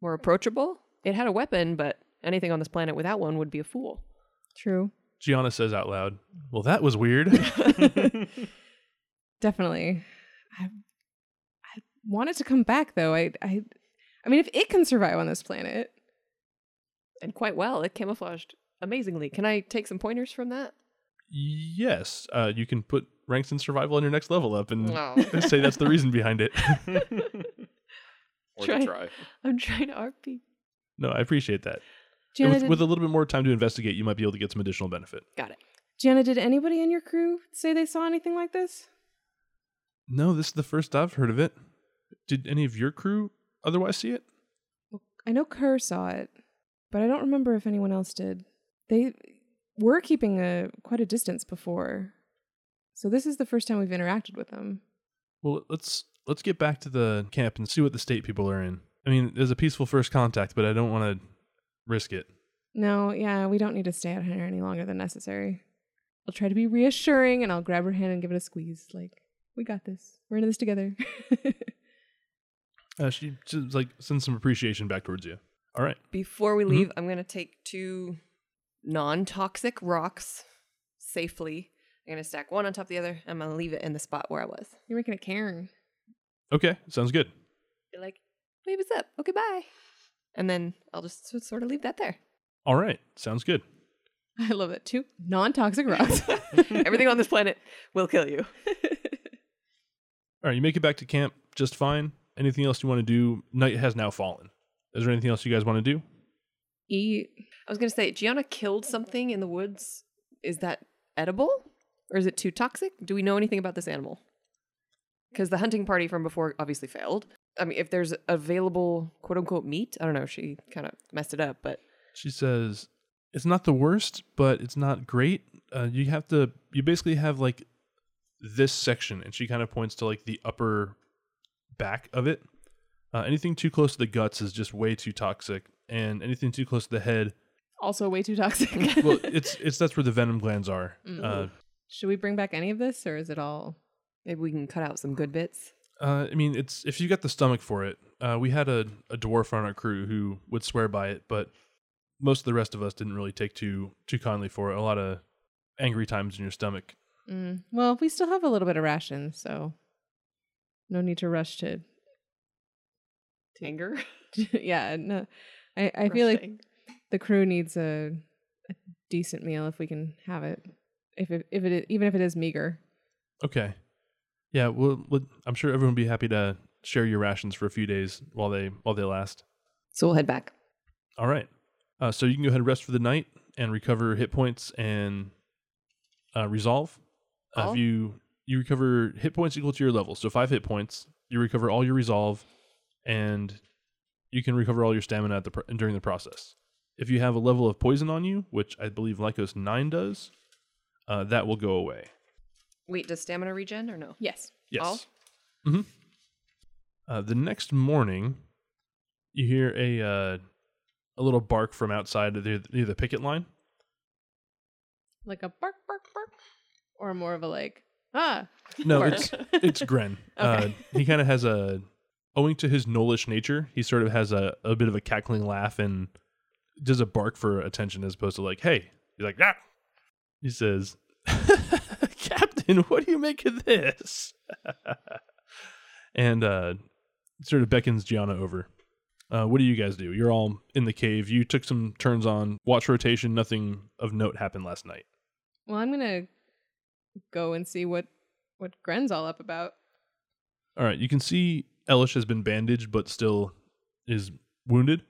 more approachable. It had a weapon, but anything on this planet without one would be a fool. True. Gianna says out loud, Well, that was weird. Definitely. I I want it to come back though. I I I mean if it can survive on this planet. And quite well. It camouflaged amazingly. Can I take some pointers from that? yes. Uh, you can put ranks in survival on your next level up and No. say that's the reason behind it. or Try- to try. I'm trying to RP. no, I appreciate that. And Gianna, with, did, with a little bit more time to investigate, you might be able to get some additional benefit. Got it. Gianna, did anybody in your crew say they saw anything like this? No, this is the first I've heard of it. Did any of your crew otherwise see it? I know Kerr saw it, but I don't remember if anyone else did. They were keeping a quite a distance before. So this is the first time we've interacted with them. Well, let's let's get back to the camp and see what the state people are in. I mean, there's a peaceful first contact, but I don't want to risk it. No, yeah, we don't need to stay out here any longer than necessary. I'll try to be reassuring and I'll grab her hand and give it a squeeze. Like, we got this. We're into this together. Uh, she just like sends some appreciation back towards you. All right. Before we leave, I'm going to take two non toxic rocks safely. I'm going to stack one on top of the other. I'm going to leave it in the spot where I was. You're making a cairn. Okay, sounds good. You're like, hey, what's up? Okay, bye. And then I'll just sort of leave that there. All right, sounds good. I love it. Two non toxic rocks. Everything on this planet will kill you. All right, you make it back to camp just fine. Anything else you want to do? Night has now fallen. Is there anything else you guys want to do? Eat. I was going to say, Gianna killed something in the woods. Is that edible? Or is it too toxic? Do we know anything about this animal? Because the hunting party from before obviously failed. I mean, if there's available quote unquote meat, I don't know, she kind of messed it up, but She says it's not the worst, but it's not great. Uh, you have to. You basically have like this section, and she kind of points to like the upper back of it. Uh, anything too close to the guts is just way too toxic, and anything too close to the head, Also, way too toxic. well, it's it's that's where the venom glands are. Mm. Uh, Should we bring back any of this or is it all? maybe we can cut out some good bits. Uh, I mean, it's if you got the stomach for it. Uh, we had a, a dwarf on our crew who would swear by it, but most of the rest of us didn't really take too too kindly for it. A lot of angry times in your stomach. Mm. Well, we still have a little bit of rations, so no need to rush to. Anger? yeah, no. I, I feel like the crew needs a, a decent meal if we can have it. If it, if it even if it is meager. Okay, yeah. Well, let- I'm sure everyone would be happy to share your rations for a few days while they while they last. So we'll head back. All right. Uh, so you can go ahead and rest for the night, and recover hit points and uh, resolve. Uh, if you you recover hit points equal to your level, so five hit points, you recover all your resolve, and you can recover all your stamina at the pr- during the process. If you have a level of poison on you, which I believe Lycos nine does, uh, that will go away. Wait, does stamina regen or no? Yes. Yes. All? hmm Uh, the next morning, you hear a uh, a little bark from outside of the, near the picket line. Like a bark, bark, bark, or more of a like ah. No, bark. it's it's Gren. Uh, he kind of has a, owing to his gnollish nature, he sort of has a, a bit of a cackling laugh and does a bark for attention as opposed to like, hey, he's like, ah. He says, What do you make of this? and uh, sort of beckons Gianna over. Uh, what do you guys do? You're all in the cave. You took some turns on watch rotation. Nothing of note happened last night. Well, I'm gonna go and see what what Gren's all up about. All right, you can see Elish has been bandaged but still is wounded.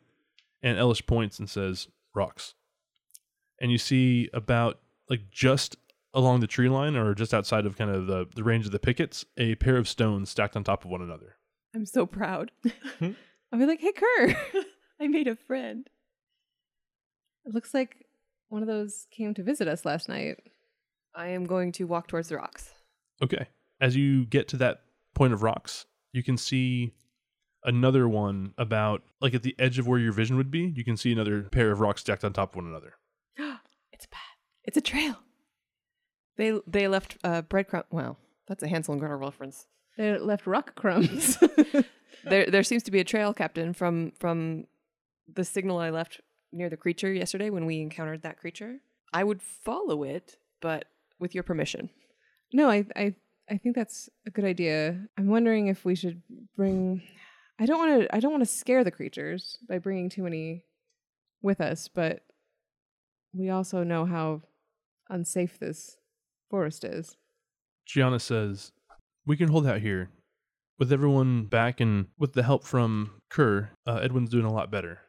And Elish points and says, Rocks. And you see about like just along the tree line or just outside of kind of the, the range of the pickets, a pair of stones stacked on top of one another. I'm so proud. Hmm? I'll be like, hey, Kerr, I made a friend. It looks like one of those came to visit us last night. I am going to walk towards the rocks. Okay. As you get to that point of rocks, you can see another one about like at the edge of where your vision would be. You can see another pair of rocks stacked on top of one another. it's bad. It's a trail. They they left uh, breadcrumb. Well, that's a Hansel and Gretel reference. They left rock crumbs. There there seems to be a trail, Captain, from from the signal I left near the creature yesterday when we encountered that creature. I would follow it, but with your permission. no, I, I, I think that's a good idea. I'm wondering if we should bring. I don't want to. I don't want to scare the creatures by bringing too many with us, but we also know how unsafe this forest is. Gianna says, We can hold out here. With everyone back and with the help from Kerr, uh, Edwin's doing a lot better.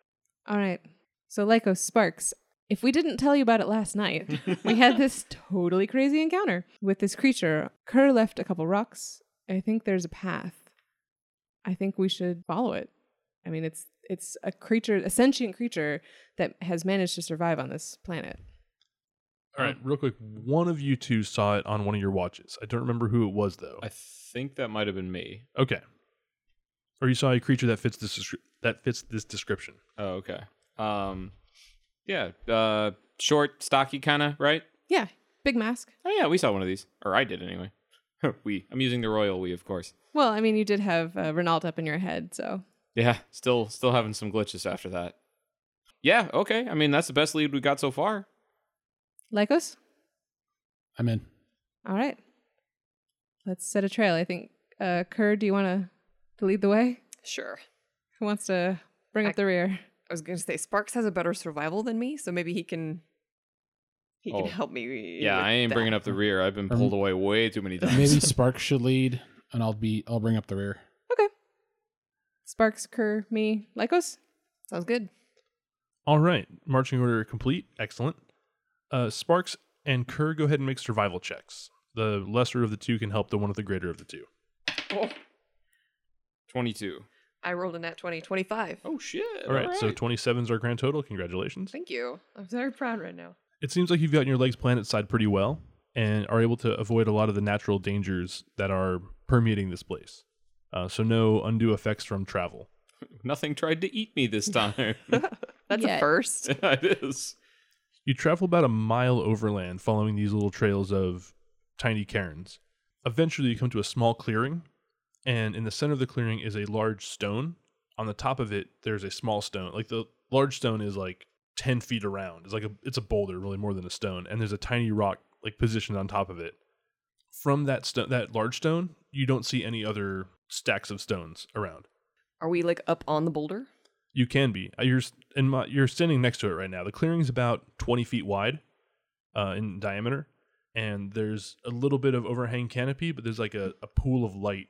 All right. So, Lyco Sparks, if we didn't tell you about it last night, we had this totally crazy encounter with this creature. Kerr left a couple rocks. I think there's a path. I think we should follow it. I mean, it's it's a creature, a sentient creature that has managed to survive on this planet. All right, real quick. One of you two saw it on one of your watches. I don't remember who it was, though. I think that might have been me. Okay. Or you saw a creature that fits this descri- that fits this description. Oh, okay. Um, yeah. Uh, short, stocky, kind of, right? Yeah, big mask. Oh yeah, we saw one of these, or I did anyway. we. I'm using the royal we, of course. Well, I mean, you did have uh, Renault up in your head, so Yeah, still, still having some glitches after that. Yeah. Okay. I mean, that's the best lead we got so far. Lycos. I'm in. All right. Let's set a trail. I think, uh, Kerr, do you want to to lead the way? Sure. Who wants to bring up the rear? I was gonna say Sparks has a better survival than me, so maybe he can he can Oh. help me. Yeah, I ain't bringing up the rear. I've been Um, pulled away way too many times. Maybe Sparks should lead, and I'll be I'll bring up the rear. Okay. Sparks, Kerr, me, Lycos. Sounds good. All right, marching order complete. Excellent. Uh, Sparks and Kerr, go ahead and make survival checks. The lesser of the two can help the one with the greater of the two. Twenty-two. I rolled a nat 20, 25. Oh shit! All right, so 27s our grand total. Congratulations. Thank you. I'm very proud right now. It seems like you've gotten your legs planted side pretty well and are able to avoid a lot of the natural dangers that are permeating this place. Uh, so no undue effects from travel. nothing tried to eat me this time. That's Yet. a first. yeah, it is. You travel about a mile overland following these little trails of tiny cairns. Eventually, you come to a small clearing, and in the center of the clearing is a large stone. On the top of it, there's a small stone. Like the large stone is like 10 feet around. It's like a it's a boulder, really more than a stone. And there's a tiny rock like positioned on top of it. From that stone, that large stone, you don't see any other stacks of stones around. Are we like up on the boulder? You can be. Uh, You're s- in my, you're standing next to it right now. The clearing's about 20 feet wide uh, in diameter, and there's a little bit of overhang canopy, but there's like a, a pool of light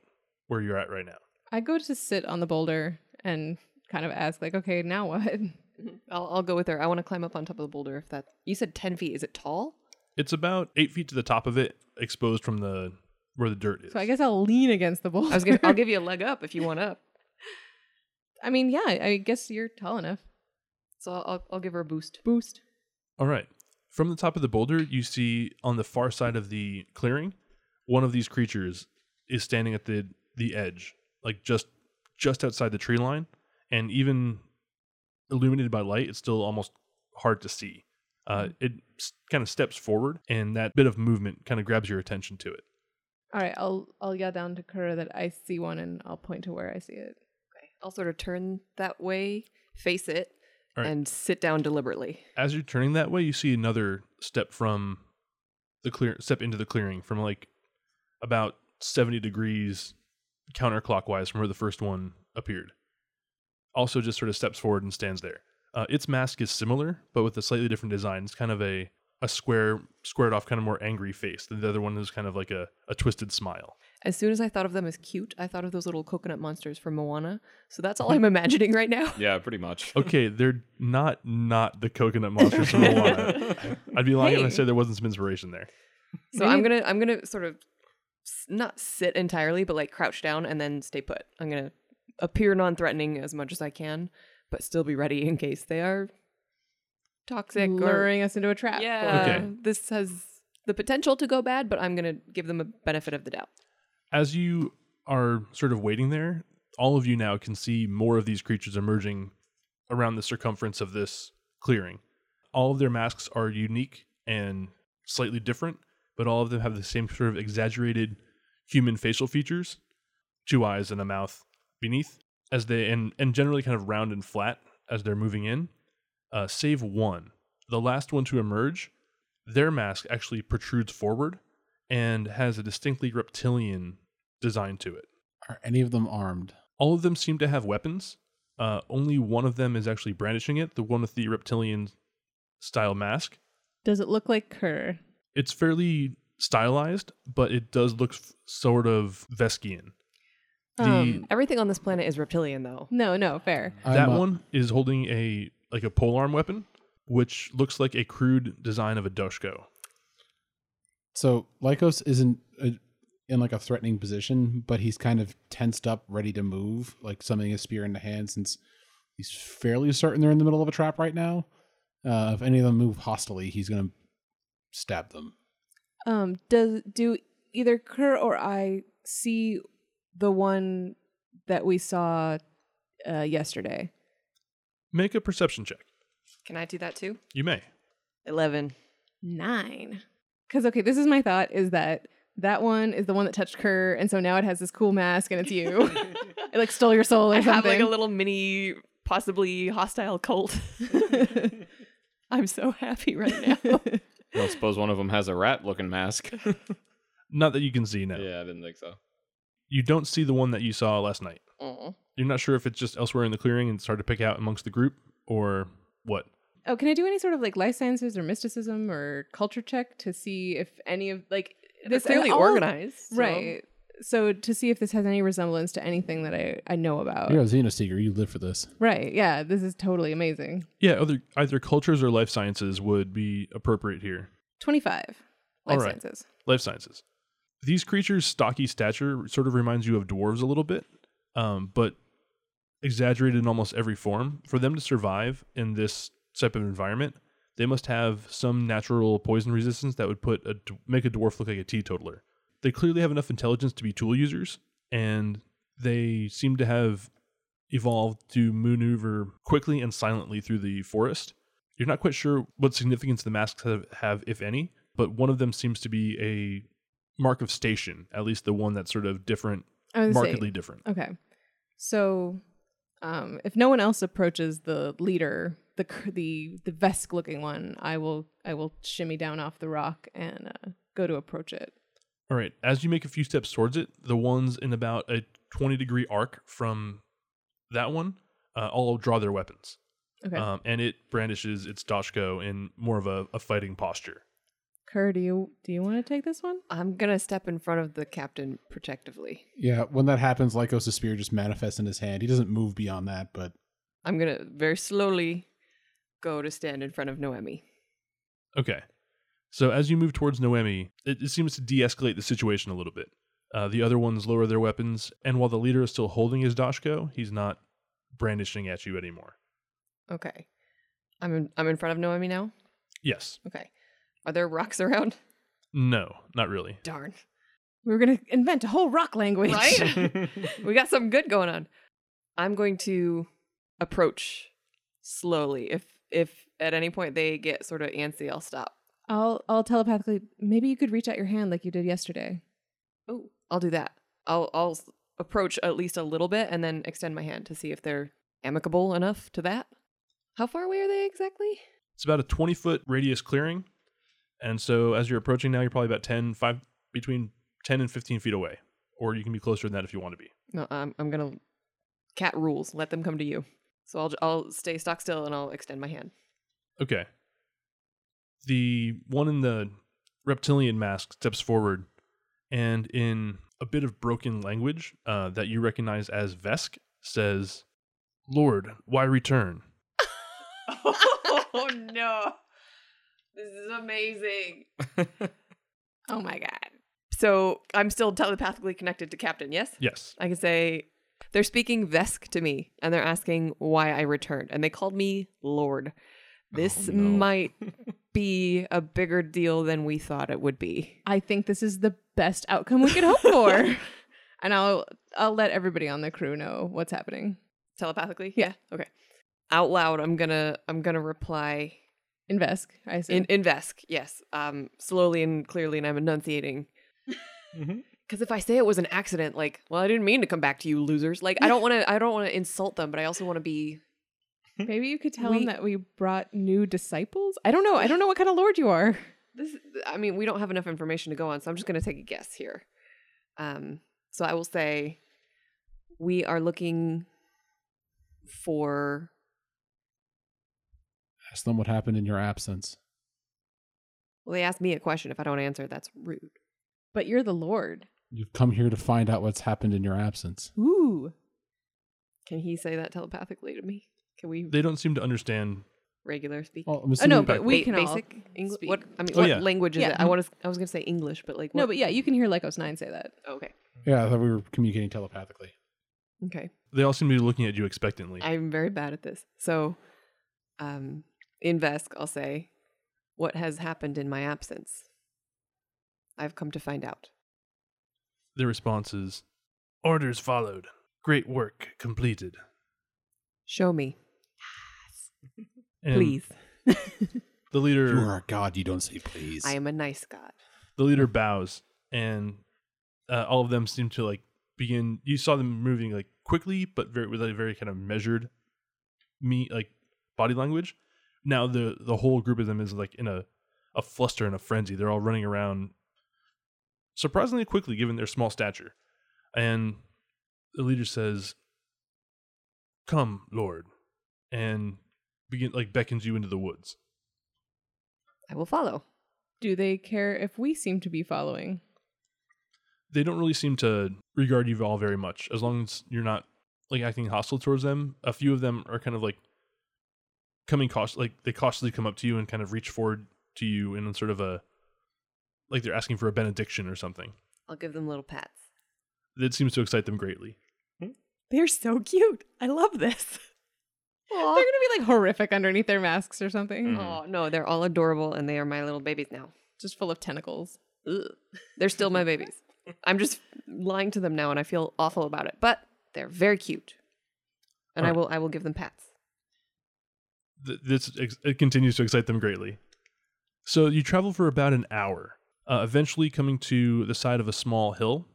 where you're at right now. I go to sit on the boulder and kind of ask, like, okay, now what? I'll, I'll go with her. I want to climb up on top of the boulder. If that you said ten feet, is it tall? It's about eight feet to the top of it, exposed from the where the dirt is. So I guess I'll lean against the boulder. I was gonna. I'll give you a leg up if you want up. I mean, yeah, I guess you're tall enough. So I'll, I'll, I'll give her a boost. Boost. All right. From the top of the boulder, you see on the far side of the clearing, one of these creatures is standing at the the edge, like just just outside the tree line, and even illuminated by light, it's still almost hard to see. Uh, it kind of steps forward, and that bit of movement kind of grabs your attention to it. All right, I'll I'll yell down to Kura that I see one, and I'll point to where I see it. I'll sort of turn that way, face it, right. and sit down deliberately. As you're turning that way, you see another step from the clear step into the clearing from like about 70 degrees counterclockwise from where the first one appeared. Also, just sort of steps forward and stands there. Uh, its mask is similar, but with a slightly different design. It's kind of a a square, squared off, kind of more angry face. The other one is kind of like a, a twisted smile. As soon as I thought of them as cute, I thought of those little coconut monsters from Moana. So that's all I'm imagining right now. Yeah, pretty much. Okay, they're not not the coconut monsters from Moana. I'd be lying if I said there wasn't some inspiration there. So I'm gonna I'm gonna sort of s- not sit entirely, but like crouch down and then stay put. I'm gonna appear non-threatening as much as I can, but still be ready in case they are toxic or luring us into a trap. yeah. Okay. This has the potential to go bad, but I'm gonna give them a benefit of the doubt. As you are sort of waiting there, all of you now can see more of these creatures emerging around the circumference of this clearing. All of their masks are unique and slightly different, but all of them have the same sort of exaggerated human facial features, two eyes and a mouth beneath, as they and and generally kind of round and flat as they're moving in. Uh, save one, the last one to emerge, their mask actually protrudes forward and has a distinctly reptilian design to it. Are any of them armed? All of them seem to have weapons. Uh, only one of them is actually brandishing it, the one with the reptilian style mask. Does it look like Kerr? It's fairly stylized, but it does look f- sort of Veskian. The, Um, Everything on this planet is reptilian, though. No, no, fair. that I'm, uh, one is holding a like a polearm weapon, which looks like a crude design of a doshko. So Lycos isn't uh in like a threatening position, but he's kind of tensed up, ready to move, like something a spear in the hand, since he's fairly certain they're in the middle of a trap right now. Uh, if any of them move hostily, he's gonna stab them. Um, does do either Kerr or I see the one that we saw uh, yesterday? Make a perception check. Can I do that too? You may. Eleven. Nine. Because okay, this is my thought: is that that one is the one that touched Kerr, and so now it has this cool mask, and it's you. it like stole your soul or I something. have like a little mini, possibly hostile cult. I'm so happy right now. Well, I suppose one of them has a rat-looking mask. Not that you can see now. Yeah, I didn't think so. You don't see the one that you saw last night. Aw. You're not sure if it's just elsewhere in the clearing and it's hard to pick out amongst the group or what. Oh, can I do any sort of like life sciences or mysticism or culture check to see if any of like This clearly all- organized, so- right? So to see if this has any resemblance to anything that I I know about. You're a Xenoseeker. You live for this. Right? Yeah, this is totally amazing. Yeah, other either cultures or life sciences would be appropriate here. Twenty five. Life right. sciences. Life sciences. These creatures' stocky stature sort of reminds you of dwarves a little bit, um, but exaggerated in almost every form. For them to survive in this type of environment, they must have some natural poison resistance that would put a make a dwarf look like a teetotaler. They clearly have enough intelligence to be tool users, and they seem to have evolved to maneuver quickly and silently through the forest. You're not quite sure what significance the masks have, have, if any, but one of them seems to be a mark of station, at least the one that's sort of different, I say- markedly different. Okay. So, um, if no one else approaches the leader, the cr- the the Vesk looking one, I will I will shimmy down off the rock and uh, go to approach it. All right, as you make a few steps towards it, the ones in about a 20 degree arc from that one uh, all draw their weapons. Okay. Um, and it brandishes its Doshko in more of a, a fighting posture. Kerr, do you do you want to take this one? I'm gonna step in front of the captain protectively. Yeah, when that happens, Lycos' spear just manifests in his hand. He doesn't move beyond that, but I'm gonna very slowly go to stand in front of Noemi. Okay. So as you move towards Noemi, it, it seems to de-escalate the situation a little bit. Uh, the other ones lower their weapons, and while the leader is still holding his doshko, he's not brandishing at you anymore. Okay. I'm in, I'm in front of Noemi now. Yes. Okay. Are there rocks around? No, not really. Darn. We were gonna invent a whole rock language. Right? we got something good going on. I'm going to approach slowly. If if at any point they get sort of antsy, I'll stop. I'll I'll telepathically. Maybe you could reach out your hand like you did yesterday. Oh, I'll do that. I'll I'll approach at least a little bit and then extend my hand to see if they're amicable enough to that. How far away are they exactly? It's about a 20 foot radius clearing. And so as you're approaching now, you're probably about 10, 5, between 10 and 15 feet away. Or you can be closer than that if you want to be. No, I'm I'm gonna cat rules. Let them come to you. So I'll j- I'll stay stock still and I'll extend my hand. Okay. The one in the reptilian mask steps forward and in a bit of broken language uh, that you recognize as Vesk says, Lord, why return? oh no, this is amazing. Oh my god. So I'm still telepathically connected to Captain. Yes, Yes. I can say they're speaking Vesk to me, and they're asking why I returned, and they called me Lord. This Oh, no. might be a bigger deal than we thought it would be. I think this is the best outcome we could hope for. and I'll I'll let everybody on the crew know what's happening. Telepathically, Yeah. Okay. Out loud, I'm gonna I'm gonna reply In Vesk, I assume. in in Vesk. Yes, um, slowly and clearly, and I'm enunciating. Mhm. Because if I say it was an accident, like, well, I didn't mean to come back to you, losers. Like, I don't want to. I don't want to insult them, but I also want to be. Maybe you could tell We- him that we brought new disciples. I don't know. I don't know what kind of lord you are. This. I mean, we don't have enough information to go on, so I'm just gonna take a guess here. Um. So I will say, we are looking for. Ask them what happened in your absence. Well, they asked me a question. If I don't answer, that's rude. But you're the lord. You've come here to find out what's happened in your absence. Ooh. Can he say that telepathically to me? Can we They don't seem to understand. regular speak? Well, I'm Oh assuming no, but we Ba- can all basic English. speak. What I mean, Oh, what yeah. language is Yeah. it? I want to. I was gonna say English, but like No, what- but yeah, you can hear Lycos Nine say that. okay, yeah, I thought we were communicating telepathically. okay. They all seem to be looking at you expectantly. I'm very bad at this. So, um, in Vesk, I'll say, "What has happened in my absence? I've come to find out." Their response is, Orders followed. Great work completed. Show me, And please. The leader You are a god. You don't say please. I am a nice god. the leader bows and uh, all of them seem to like begin you saw them moving like quickly but very with a very kind of measured me like body language now the the whole group of them is like in a a fluster and a frenzy they're all running around surprisingly quickly given their small stature and the leader says come lord and begin like beckons you into the woods I will follow. Do they care if we seem to be following? they don't really seem to regard you all very much as long as you're not like acting hostile towards them a few of them are kind of like coming cautious like they cautiously come up to you and kind of reach forward to you in sort of a like they're asking for a benediction or something I'll give them little pats. that seems to excite them greatly They're so cute. I love this. They're gonna be like horrific underneath their masks or something. Mhm. Oh no, they're all adorable, and they are my little babies now. Just full of tentacles. Ugh. They're still my babies. I'm just lying to them now, and I feel awful about it. But they're very cute, and I will I will give them pats. Th- this ex- it continues to excite them greatly so you travel for about an hour uh, eventually coming to the side of a small hill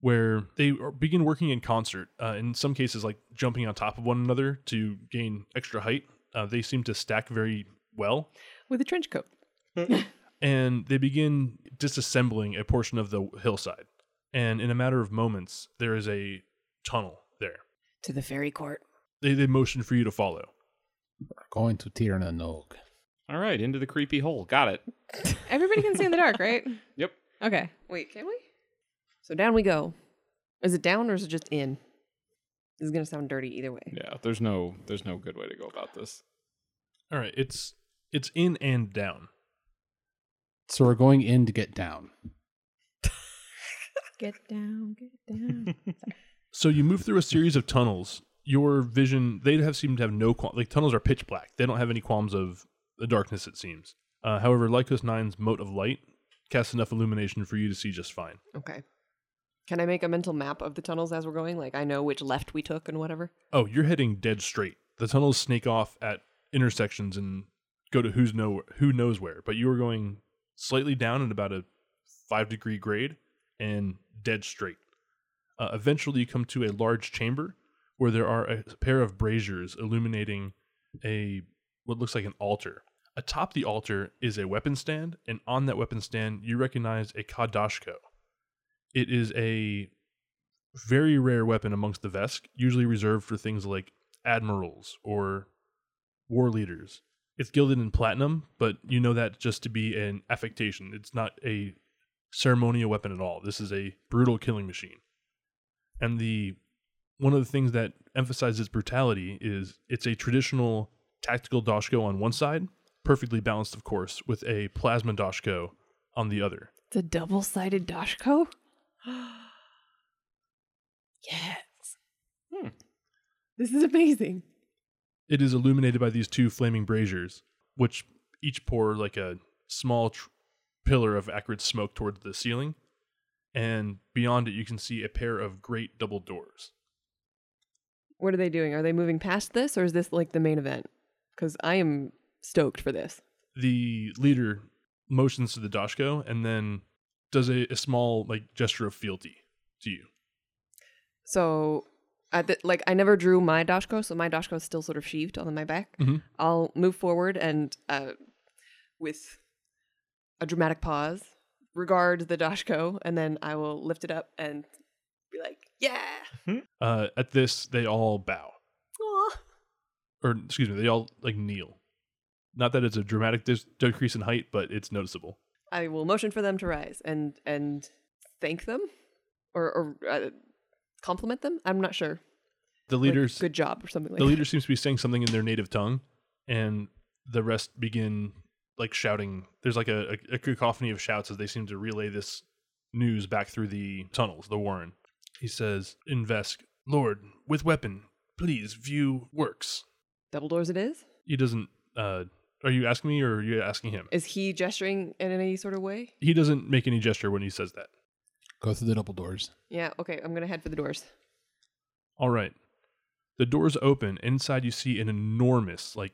where they begin working in concert uh, in some cases like jumping on top of one another to gain extra height uh, they seem to stack very well With a trench coat. and they begin disassembling a portion of the hillside and in a matter of moments there is a tunnel there To the fairy court. they, they motion for you to follow We're going to Tir na Nog. All right, into the creepy hole. Got it. Everybody can see in the dark, right? Yep. Okay. Wait, can we? So down we go. Is it down or is it just in? This is gonna sound dirty either way. Yeah, there's no there's no good way to go about this. All right, it's it's in and down. So we're going in to get down. Get down, get down. So you move through a series of tunnels. Your vision, they have seemed to have no qualm. Like tunnels are pitch black. They don't have any qualms of the darkness. It seems. Uh, however, Lycos 9's mote of light casts enough illumination for you to see just fine. Okay. Can I make a mental map of the tunnels as we're going? Like I know which left we took and whatever. Oh, you're heading dead straight. The tunnels snake off at intersections and go to who's know who knows where. But you are going slightly down at about a five degree grade and dead straight. Uh, eventually, you come to a large chamber where there are a pair of braziers illuminating a what looks like an altar. Atop the altar is a weapon stand, and on that weapon stand, you recognize a Kadashko. It is a very rare weapon amongst the Vesk, usually reserved for things like admirals or war leaders. It's gilded in platinum, but you know that just to be an affectation. It's not a ceremonial weapon at all. This is a brutal killing machine. And the one of the things that emphasizes brutality is it's a traditional tactical doshko on one side, perfectly balanced, of course, with a plasma doshko on the other. The double sided Doshko? yes. Hmm. This is amazing. It is illuminated by these two flaming braziers, which each pour like a small tr- pillar of acrid smoke towards the ceiling. And beyond it, you can see a pair of great double doors. What are they doing? Are they moving past this, or is this like the main event? Because I am stoked for this. The leader motions to the Doshko and then does a, a small like gesture of fealty to you. So, at the, like, I never drew my doshko, so my doshko is still sort of sheathed on my back. Mhm. I'll move forward and, uh, with a dramatic pause, regard the doshko, and then I will lift it up and be like, "Yeah, Uh, at this, they all bow, Aw. or excuse me, they all like kneel. Not that it's a dramatic dis- decrease in height, but it's noticeable. I will motion for them to rise and and thank them, or or uh, compliment them. I'm not sure. The Like, leaders, good job, or something like the that. leader seems to be saying something in their native tongue, and the rest begin like shouting. There's like a, a, a cacophony of shouts as they seem to relay this news back through the tunnels, the warren. He says, in Vesk, Lord, with weapon, please view works. Double doors. It is. He doesn't. Uh, are you asking me or are you asking him? Is he gesturing in any sort of way? He doesn't make any gesture when he says that. Go through the double doors. Yeah. Okay. I'm gonna head for the doors. All right. The doors open. Inside, you see an enormous, like,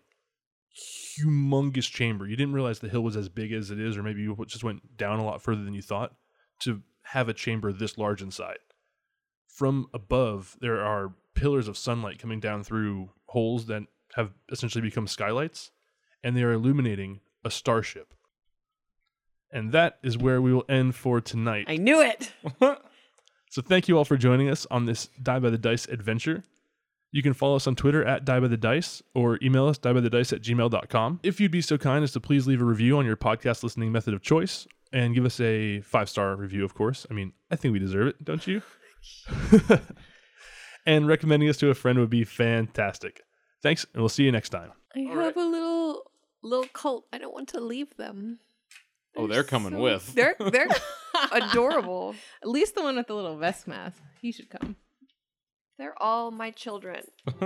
humongous chamber. You didn't realize the hill was as big as it is, or maybe you just went down a lot further than you thought to have a chamber this large inside. From above, there are pillars of sunlight coming down through holes that have essentially become skylights, and they are illuminating a starship. And that is where we will end for tonight. I knew it. So thank you all for joining us on this Die by the Dice adventure. You can follow us on Twitter at Die by the Dice or email us diebythedice at gmail.com. If you'd be so kind as to please leave a review on your podcast listening method of choice and give us a five star review, of course. I mean, I think we deserve it, don't you? and recommending us to a friend would be fantastic. Thanks, and we'll see you next time. I have a little little cult. I don't want to leave them. Oh, they're coming so- with. They're they're adorable. At least the one with the little vest mask. He should come. They're all my children.